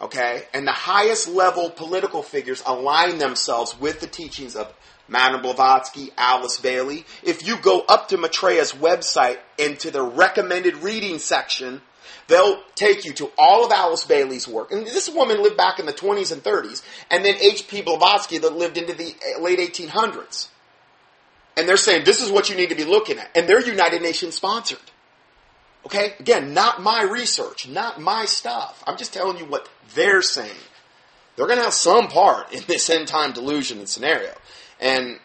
Okay? And the highest level political figures align themselves with the teachings of Madame Blavatsky, Alice Bailey. If you go up to Maitreya's website and to the recommended reading section, they'll take you to all of Alice Bailey's work. And this woman lived back in the 20s and 30s, and then H.P. Blavatsky that lived into the late 1800s. And they're saying this is what you need to be looking at. And they're United Nations sponsored. Okay? Again, not my research, not my stuff. I'm just telling you what they're saying. They're going to have some part in this end time delusion and scenario. And,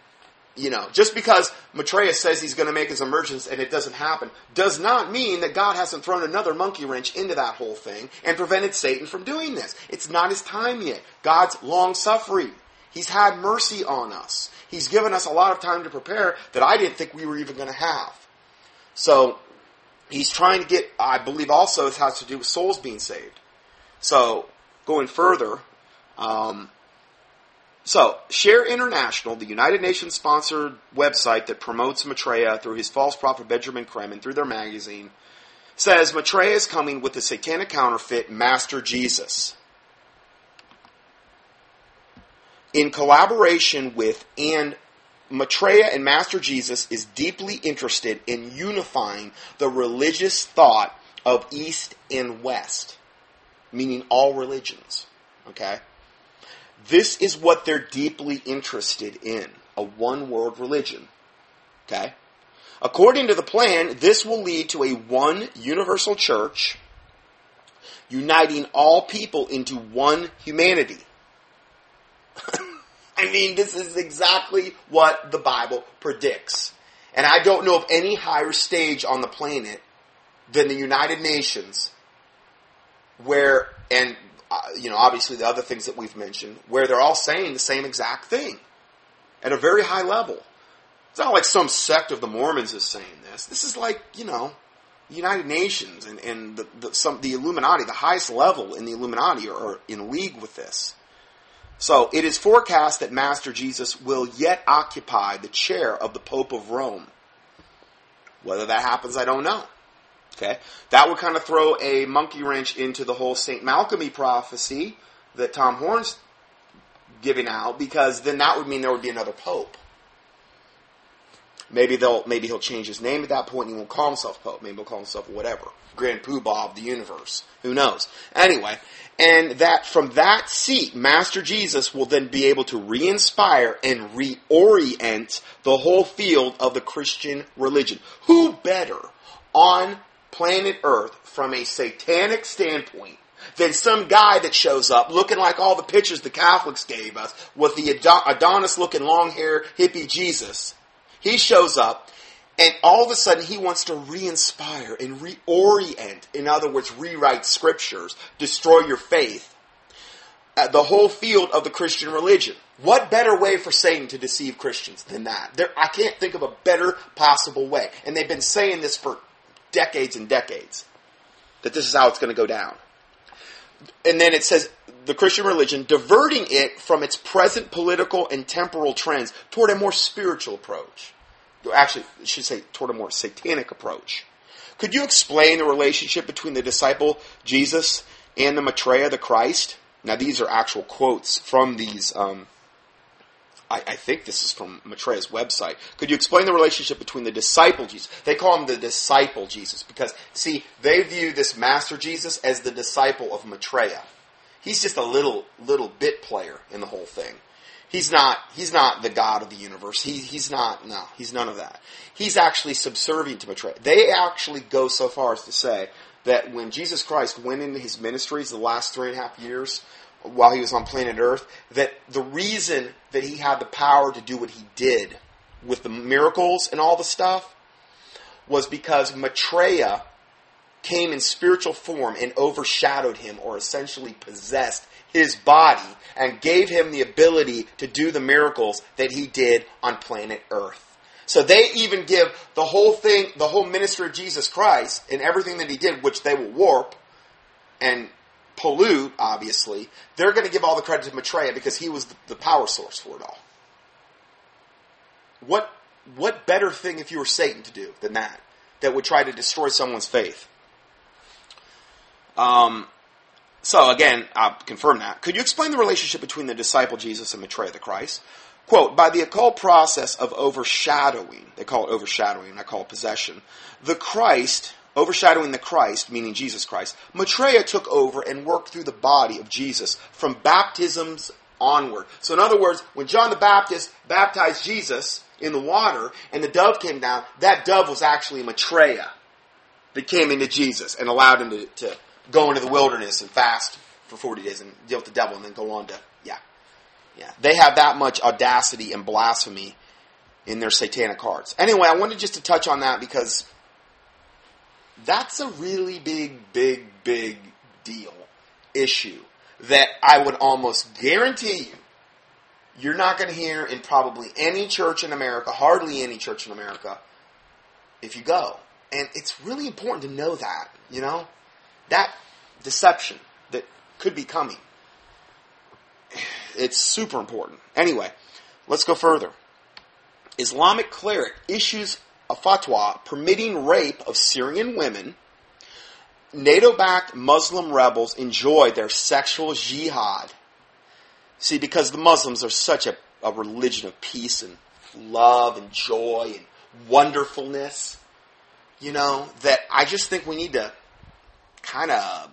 you know, just because Maitreya says he's going to make his emergence and it doesn't happen, does not mean that God hasn't thrown another monkey wrench into that whole thing and prevented Satan from doing this. It's not his time yet. God's long suffering. He's had mercy on us. He's given us a lot of time to prepare that I didn't think we were even going to have. So, he's trying to get, I believe also it has to do with souls being saved. So, going further, um, so, Share International, the United Nations sponsored website that promotes Maitreya through his false prophet Benjamin Creme and through their magazine, says Maitreya is coming with the satanic counterfeit Master Jesus. In collaboration with and Maitreya and Master Jesus is deeply interested in unifying the religious thought of East and West, meaning all religions. Okay? This is what they're deeply interested in a one world religion. Okay? According to the plan, this will lead to a one universal church uniting all people into one humanity. I mean, this is exactly what the Bible predicts. And I don't know of any higher stage on the planet than the United Nations where, and uh, you know, obviously the other things that we've mentioned, where they're all saying the same exact thing at a very high level. It's not like some sect of the Mormons is saying this. This is like, you know, the United Nations and, and the, the, some, the Illuminati, the highest level in the Illuminati are, are in league with this. So it is forecast that Master Jesus will yet occupy the chair of the Pope of Rome. Whether that happens, I don't know. Okay? That would kind of throw a monkey wrench into the whole St. Malachy prophecy that Tom Horn's giving out because then that would mean there would be another pope. Maybe they'll maybe he'll change his name at that point and he won't call himself Pope. Maybe he'll call himself whatever. Grand Poobah of the universe. Who knows? Anyway, and that from that seat, Master Jesus will then be able to re-inspire and reorient the whole field of the Christian religion. Who better on planet Earth from a satanic standpoint than some guy that shows up looking like all the pictures the Catholics gave us with the Adonis looking long hair hippie Jesus. He shows up and all of a sudden he wants to re-inspire and reorient, in other words, rewrite scriptures, destroy your faith, uh, the whole field of the Christian religion. What better way for Satan to deceive Christians than that? There, I can't think of a better possible way. And they've been saying this for decades and decades that this is how it's going to go down. And then it says the Christian religion diverting it from its present political and temporal trends toward a more spiritual approach. Actually, should say toward a more satanic approach. Could you explain the relationship between the disciple Jesus and the Maitreya, the Christ? Now, these are actual quotes from these um, I, I, think this is from Maitreya's website. Could you explain the relationship between the disciple Jesus? They call him the disciple Jesus because, see, they view this master Jesus as the disciple of Maitreya. He's just a little little bit player in the whole thing. He's not he's not the God of the universe. He, he's not no, he's none of that. He's actually subservient to Maitreya. They actually go so far as to say that when Jesus Christ went into his ministries the last three and a half years while he was on planet Earth, that the reason that he had the power to do what he did with the miracles and all the stuff was because Maitreya came in spiritual form and overshadowed him or essentially possessed his body and gave him the ability to do the miracles that he did on planet Earth. So they even give the whole thing, the whole ministry of Jesus Christ and everything that he did, which they will warp and pollute, obviously, they're going to give all the credit to Maitreya because he was the, the power source for it all. What, what better thing if you were Satan to do than that? That would try to destroy someone's faith. Um, so again, I'll confirm that. Could you explain the relationship between the disciple Jesus and Maitreya the Christ? Quote, by the occult process of overshadowing, they call it overshadowing, I call it possession, the Christ, overshadowing the Christ, meaning Jesus Christ, Maitreya took over and worked through the body of Jesus from baptisms onward. So in other words, when John the Baptist baptized Jesus in the water and the dove came down, that dove was actually Maitreya that came into Jesus and allowed him to, to go into the wilderness and fast for 40 days and deal with the devil and then go on to, yeah. Yeah. They have that much audacity and blasphemy in their satanic hearts. Anyway, I wanted just to touch on that because that's a really big, big, big deal, issue that I would almost guarantee you you're not going to hear in probably any church in America, hardly any church in America, if you go. And it's really important to know that, you know? That deception that could be coming. It's super important. Anyway, let's go further. Islamic cleric issues a fatwa permitting rape of Syrian women. NATO backed Muslim rebels enjoy their sexual jihad. See, because the Muslims are such a, a religion of peace and love and joy and wonderfulness, you know, that I just think we need to kind of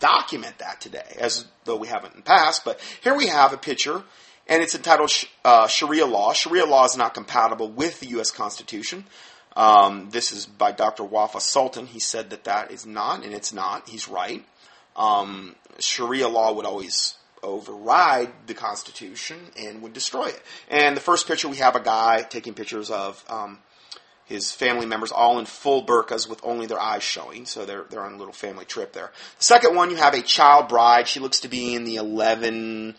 document that today, as though we haven't in the past. But here we have a picture, and it's entitled uh, Sharia law. Sharia law is not compatible with the U.S. Constitution. Um, this is by Dr. Wafa Sultan. He said that that is not, and it's not. He's right. Um, Sharia law would always override the Constitution and would destroy it. And the first picture we have a guy taking pictures of um, his family members all in full burqas with only their eyes showing. So they're, they're on a little family trip there. The second one, you have a child bride. She looks to be in the 11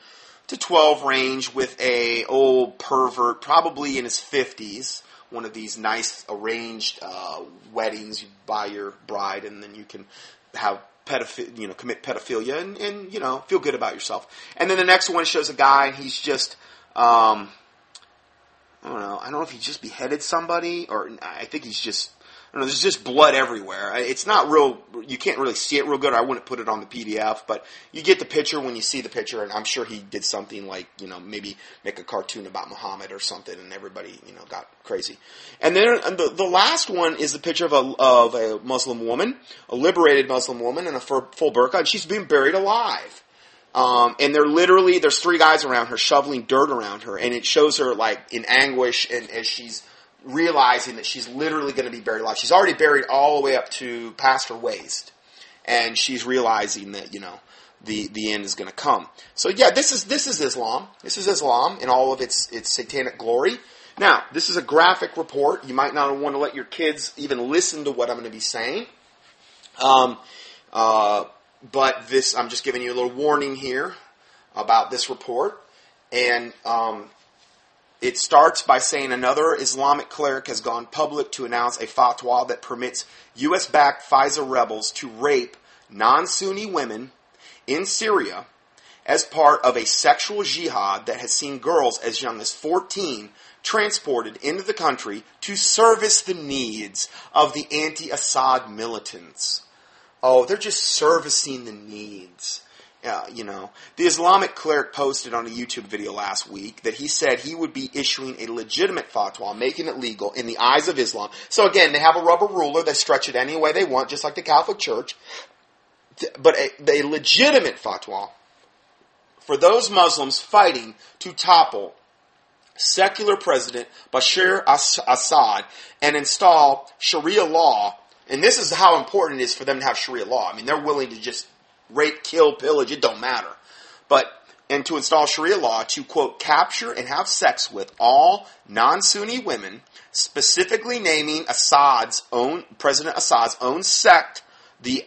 to 12 range with a old pervert, probably in his 50s. One of these nice arranged uh, weddings. You buy your bride and then you can have pedophilia, you know, commit pedophilia and, and, you know, feel good about yourself. And then the next one shows a guy and he's just, um, I don't know. I don't know if he just beheaded somebody, or I think he's just. Know. There's just blood everywhere. It's not real. You can't really see it real good. I wouldn't put it on the PDF, but you get the picture when you see the picture, and I'm sure he did something like you know maybe make a cartoon about Muhammad or something, and everybody you know got crazy. And then and the the last one is the picture of a of a Muslim woman, a liberated Muslim woman in a full burqa, and she's being buried alive. Um, and they're literally there's three guys around her shoveling dirt around her, and it shows her like in anguish and as she's realizing that she's literally going to be buried alive. She's already buried all the way up to past her waist, and she's realizing that you know the the end is going to come. So yeah, this is this is Islam. This is Islam in all of its its satanic glory. Now, this is a graphic report. You might not want to let your kids even listen to what I'm going to be saying. Um, uh, but this, I'm just giving you a little warning here about this report. And um, it starts by saying another Islamic cleric has gone public to announce a fatwa that permits U.S. backed FSA rebels to rape non Sunni women in Syria as part of a sexual jihad that has seen girls as young as 14 transported into the country to service the needs of the anti Assad militants. Oh, they're just servicing the needs. Uh, you know, the Islamic cleric posted on a YouTube video last week that he said he would be issuing a legitimate fatwa, making it legal in the eyes of Islam. So again, they have a rubber ruler, they stretch it any way they want, just like the Catholic Church. But a, a legitimate fatwa for those Muslims fighting to topple secular President Bashar Assad and install Sharia law And this is how important it is for them to have Sharia law. I mean, they're willing to just rape, kill, pillage, it don't matter. But, and to install Sharia law to, quote, capture and have sex with all non Sunni women, specifically naming Assad's own, President Assad's own sect, the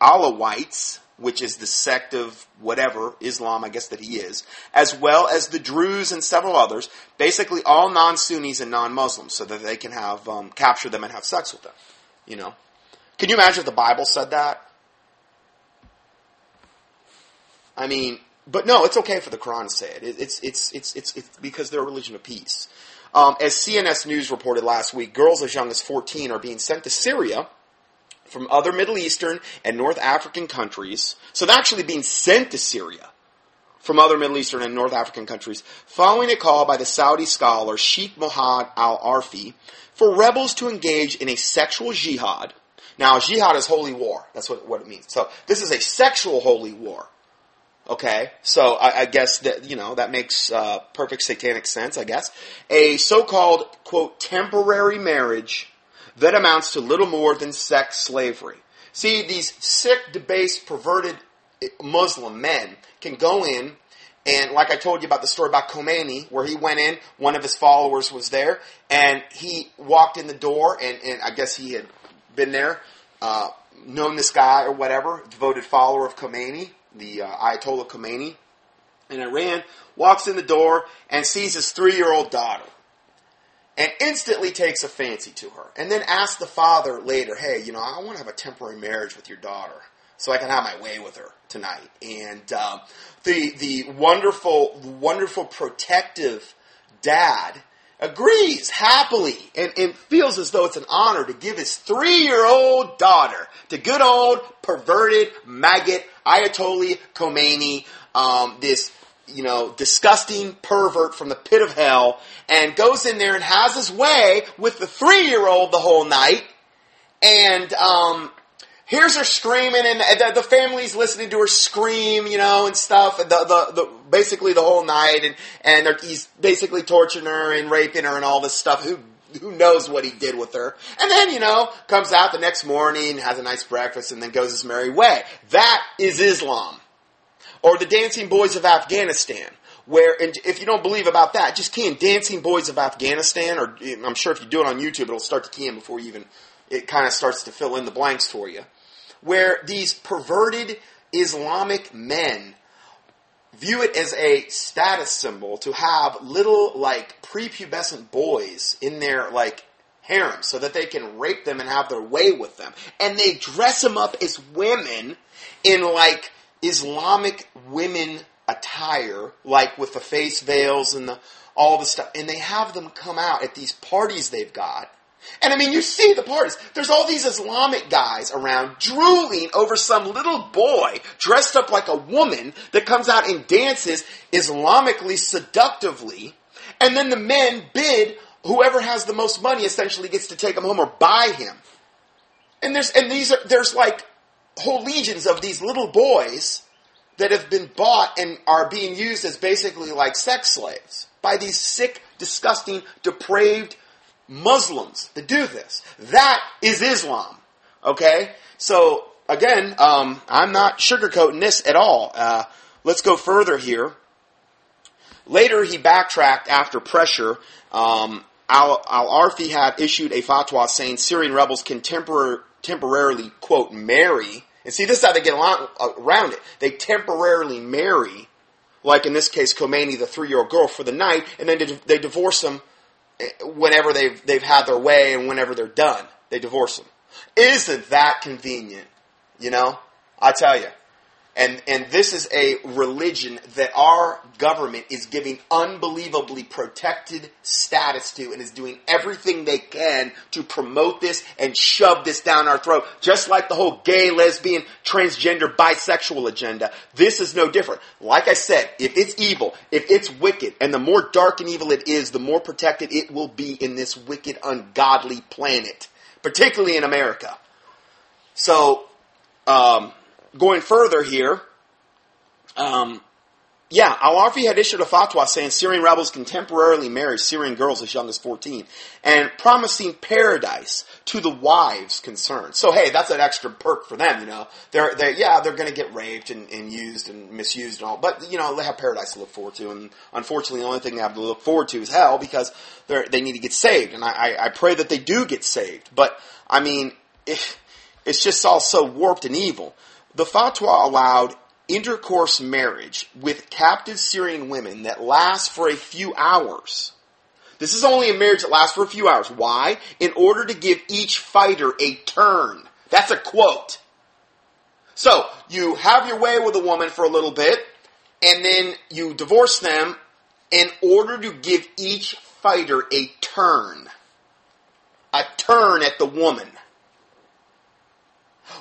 Alawites, which is the sect of whatever, Islam, I guess that he is, as well as the Druze and several others, basically all non Sunnis and non Muslims, so that they can have, um, capture them and have sex with them. You know? Can you imagine if the Bible said that? I mean, but no, it's okay for the Quran to say it. It's, it's, it's, it's, it's because they're a religion of peace. Um, as CNS News reported last week, girls as young as 14 are being sent to Syria from other Middle Eastern and North African countries. So they're actually being sent to Syria from other Middle Eastern and North African countries, following a call by the Saudi scholar Sheikh Mohammed Al Arfi for rebels to engage in a sexual jihad. Now, jihad is holy war. That's what, what it means. So this is a sexual holy war. Okay, so I, I guess that you know that makes uh, perfect satanic sense. I guess a so-called quote temporary marriage that amounts to little more than sex slavery. See, these sick, debased, perverted Muslim men can go in and like I told you about the story about Khomeini, where he went in, one of his followers was there, and he walked in the door, and, and I guess he had been there, uh, known this guy or whatever, devoted follower of Khomeini, the uh, Ayatollah Khomeini, in Iran, walks in the door and sees his three year old daughter and instantly takes a fancy to her. And then asks the father later, hey, you know, I want to have a temporary marriage with your daughter so I can have my way with her tonight. And um, the the wonderful, wonderful protective dad agrees happily and, and feels as though it's an honor to give his three year old daughter to good old perverted maggot Ayatollah Khomeini, um, this you know, disgusting pervert from the pit of hell and goes in there and has his way with the three year old the whole night. And, um, here's her screaming and the, the, family's listening to her scream, you know, and stuff. The, the, the basically the whole night and, and he's basically torturing her and raping her and all this stuff. Who, who knows what he did with her? And then, you know, comes out the next morning, has a nice breakfast and then goes his merry way. That is Islam or the Dancing Boys of Afghanistan. Where, and if you don't believe about that, just key in Dancing Boys of Afghanistan, or I'm sure if you do it on YouTube, it'll start to key in before you even, it kind of starts to fill in the blanks for you. Where these perverted Islamic men view it as a status symbol to have little, like, prepubescent boys in their, like, harem so that they can rape them and have their way with them. And they dress them up as women in, like, Islamic women attire, like with the face veils and the all the stuff, and they have them come out at these parties they've got. And I mean, you see the parties. There's all these Islamic guys around drooling over some little boy dressed up like a woman that comes out and dances Islamically seductively. And then the men bid whoever has the most money essentially gets to take him home or buy him. And there's, and these are, there's like whole legions of these little boys that have been bought and are being used as basically like sex slaves by these sick, disgusting, depraved Muslims that do this. That is Islam. Okay? So, again, um, I'm not sugarcoating this at all. Uh, let's go further here. Later, he backtracked after pressure. Um, Al, Arfi had issued a fatwa saying Syrian rebels can tempor- temporarily, quote, marry and see, this is how they get around it. They temporarily marry, like in this case, Khomeini, the three-year-old girl, for the night, and then they divorce them whenever they've they've had their way and whenever they're done. They divorce them. Isn't that convenient? You know, I tell you. And, and this is a religion that our government is giving unbelievably protected status to and is doing everything they can to promote this and shove this down our throat. Just like the whole gay, lesbian, transgender, bisexual agenda. This is no different. Like I said, if it's evil, if it's wicked, and the more dark and evil it is, the more protected it will be in this wicked, ungodly planet. Particularly in America. So, um, going further here, um, yeah, Al Arfi had issued a fatwa saying Syrian rebels can temporarily marry Syrian girls as young as 14 and promising paradise to the wives concerned. So hey, that's an extra perk for them, you know. They're, they yeah, they're gonna get raped and, and used and misused and all, but you know, they have paradise to look forward to and unfortunately the only thing they have to look forward to is hell because they need to get saved and I, I, I pray that they do get saved. But, I mean, if, it's just all so warped and evil. The fatwa allowed intercourse marriage with captive Syrian women that lasts for a few hours. This is only a marriage that lasts for a few hours. Why? In order to give each fighter a turn. That's a quote. So, you have your way with a woman for a little bit, and then you divorce them in order to give each fighter a turn. A turn at the woman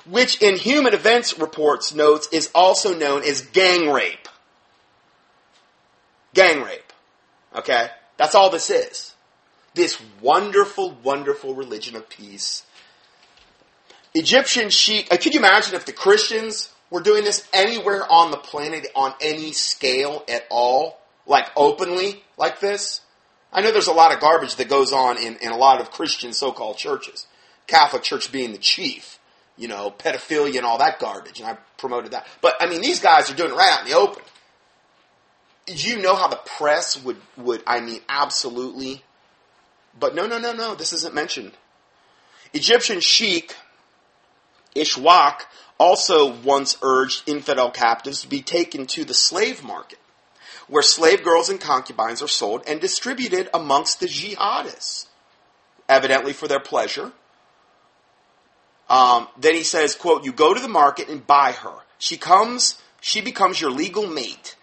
which in Human Events Reports notes is also known as gang rape. Gang rape. Okay? That's all this is. This wonderful, wonderful religion of peace. Egyptian sheik, uh, could you imagine if the Christians were doing this anywhere on the planet on any scale at all? Like openly, like this? I know there's a lot of garbage that goes on in, in a lot of Christian so-called churches. Catholic Church being the chief you know, pedophilia and all that garbage, and I promoted that. But I mean, these guys are doing it right out in the open. You know how the press would would I mean absolutely? But no, no, no, no. This isn't mentioned. Egyptian sheikh Ishwak also once urged infidel captives to be taken to the slave market, where slave girls and concubines are sold and distributed amongst the jihadists, evidently for their pleasure um, then he says, quote, you go to the market and buy her. She comes, she becomes your legal mate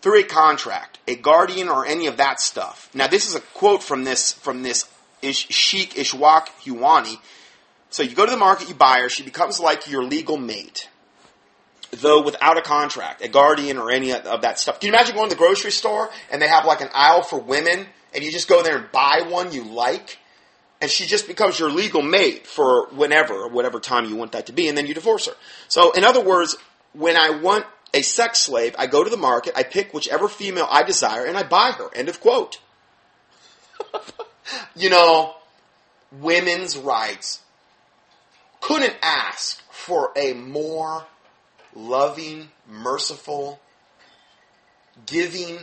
through a contract, a guardian, or any of that stuff. Now, this is a quote from this, from this Ish, Sheikh Ishwak Huwani. So you go to the market, you buy her, she becomes like your legal mate. Though without a contract, a guardian, or any of that stuff. Can you imagine going to the grocery store and they have like an aisle for women and you just go there and buy one you like? And she just becomes your legal mate for whenever, or whatever time you want that to be, and then you divorce her. So, in other words, when I want a sex slave, I go to the market, I pick whichever female I desire, and I buy her. End of quote. you know, women's rights couldn't ask for a more loving, merciful, giving,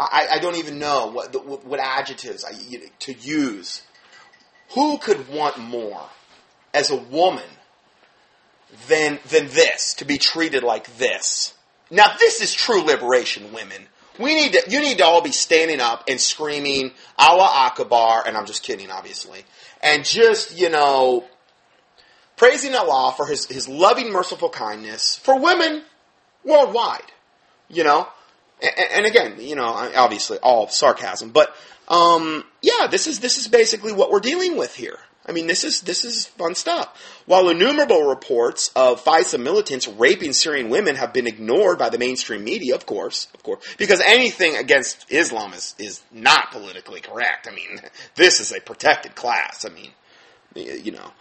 I, I don't even know what, what adjectives I, to use. Who could want more as a woman than, than this, to be treated like this? Now, this is true liberation, women. We need to, you need to all be standing up and screaming Allah Akbar, and I'm just kidding, obviously, and just, you know, praising Allah for his, his loving, merciful kindness for women worldwide. You know, and, again, you know, obviously all sarcasm, but um, yeah, this is this is basically what we're dealing with here. I mean, this is this is fun stuff. While innumerable reports of FSA militants raping Syrian women have been ignored by the mainstream media, of course, of course, because anything against Islam is is not politically correct. I mean, this is a protected class. I mean, you know,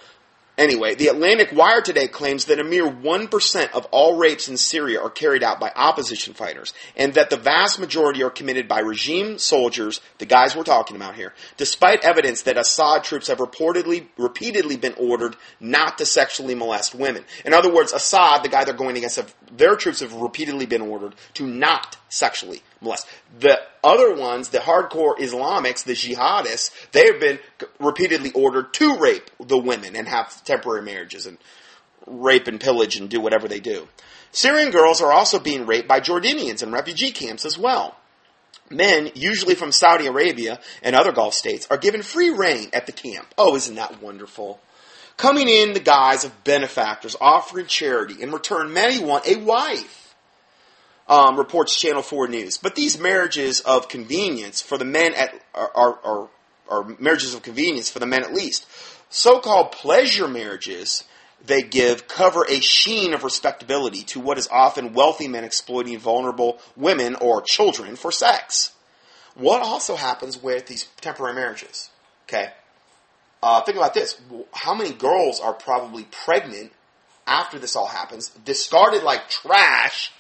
Anyway, the Atlantic Wire today claims that a mere 1% of all rapes in Syria are carried out by opposition fighters, and that the vast majority are committed by regime soldiers, the guys we're talking about here, despite evidence that Assad troops have reportedly, repeatedly been ordered not to sexually molest women. In other words, Assad, the guy they're going against, have, their troops have repeatedly been ordered to not sexually molest. The other ones, the hardcore Islamics, the jihadists, they have been repeatedly ordered to rape the women and have temporary marriages and rape and pillage and do whatever they do. Syrian girls are also being raped by Jordanians in refugee camps as well. Men, usually from Saudi Arabia and other Gulf states, are given free reign at the camp. Oh, isn't that wonderful? Coming in the guise of benefactors offering charity. In return, many want a wife um, reports Channel 4 News. But these marriages of convenience for the men at, are, are, are, are marriages of convenience for the men at least. So-called pleasure marriages they give cover a sheen of respectability to what is often wealthy men exploiting vulnerable women or children for sex. What also happens with these temporary marriages? Okay. Uh, think about this. How many girls are probably pregnant after this all happens, discarded like trash,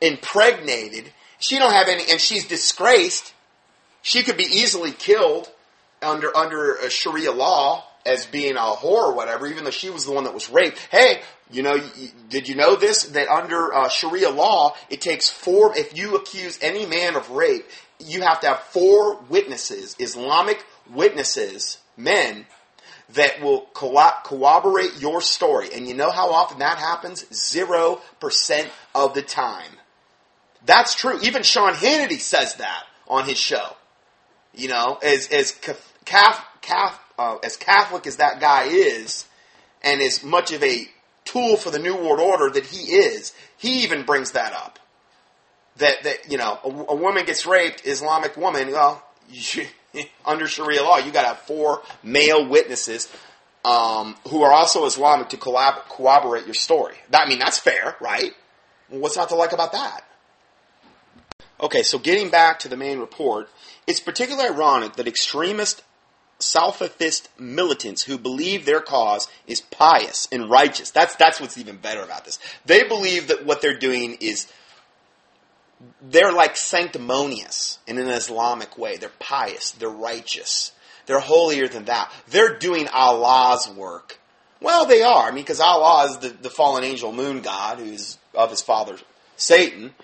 impregnated. She don't have any, and she's disgraced. She could be easily killed under under Sharia law as being a whore or whatever, even though she was the one that was raped. Hey, you know, did you know this? That under uh, Sharia law, it takes four, if you accuse any man of rape, you have to have four witnesses, Islamic witnesses, men, that will co- corroborate your story. And you know how often that happens? 0% of the time. That's true. Even Sean Hannity says that on his show. You know, as, as, uh, as Catholic as that guy is, and as much of a tool for the New World Order that he is, he even brings that up. That, that you know, a, a woman gets raped, Islamic woman, well, you, under Sharia law, you got to have four male witnesses um, who are also Islamic to collab- corroborate your story. I mean, that's fair, right? What's not to like about that? Okay, so getting back to the main report, it's particularly ironic that extremist Salafist militants who believe their cause is pious and righteous. That's that's what's even better about this. They believe that what they're doing is they're like sanctimonious in an Islamic way. They're pious, they're righteous. They're holier than thou. They're doing Allah's work. Well, they are. I mean, because Allah is the, the fallen angel moon god who's of his father Satan.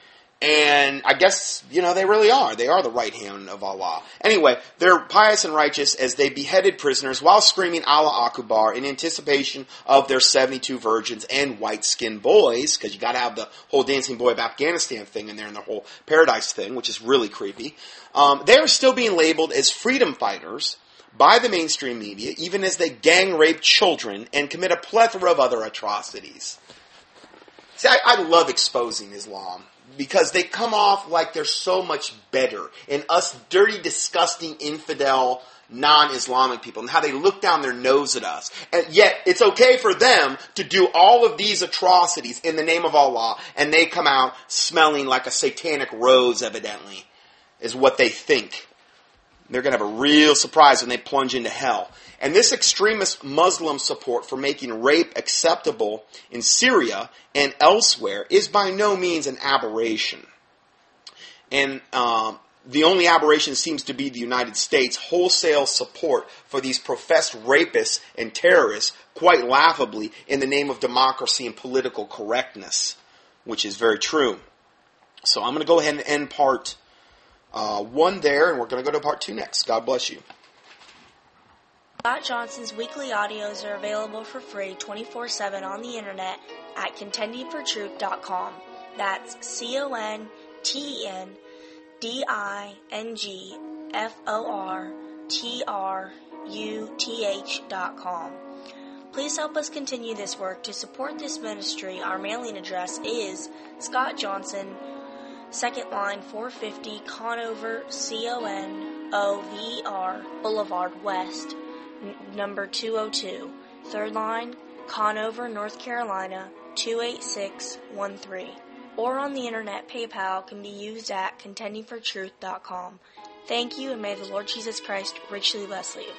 And I guess, you know, they really are. They are the right hand of Allah. Anyway, they're pious and righteous as they beheaded prisoners while screaming Allah Akbar in anticipation of their 72 virgins and white skinned boys, because you gotta have the whole dancing boy of Afghanistan thing in there and the whole paradise thing, which is really creepy. Um, they are still being labeled as freedom fighters by the mainstream media, even as they gang rape children and commit a plethora of other atrocities. See, I, I love exposing Islam because they come off like they're so much better. And us dirty, disgusting, infidel, non-Islamic people and how they look down their nose at us. And yet it's okay for them to do all of these atrocities in the name of Allah and they come out smelling like a satanic rose evidently is what they think. They're to have a real surprise when they plunge into hell. And this extremist Muslim support for making rape acceptable in Syria and elsewhere is by no means an aberration. And um, the only aberration seems to be the United States' wholesale support for these professed rapists and terrorists, quite laughably, in the name of democracy and political correctness, which is very true. So I'm going to go ahead and end part uh, one there, and we're going to go to part two next. God bless you. Scott Johnson's weekly audios are available for free 24 7 on the internet at contendingfortruth.com. That's C O N T E N D I N G F O R T R U T H dot com. Please help us continue this work. To support this ministry, our mailing address is Scott Johnson, second line 450 Conover, C O N O V R Boulevard West number 202, third line, Conover, North Carolina 28613. Or on the internet, PayPal can be used at contendingfortruth.com. Thank you, and may the Lord Jesus Christ richly bless you.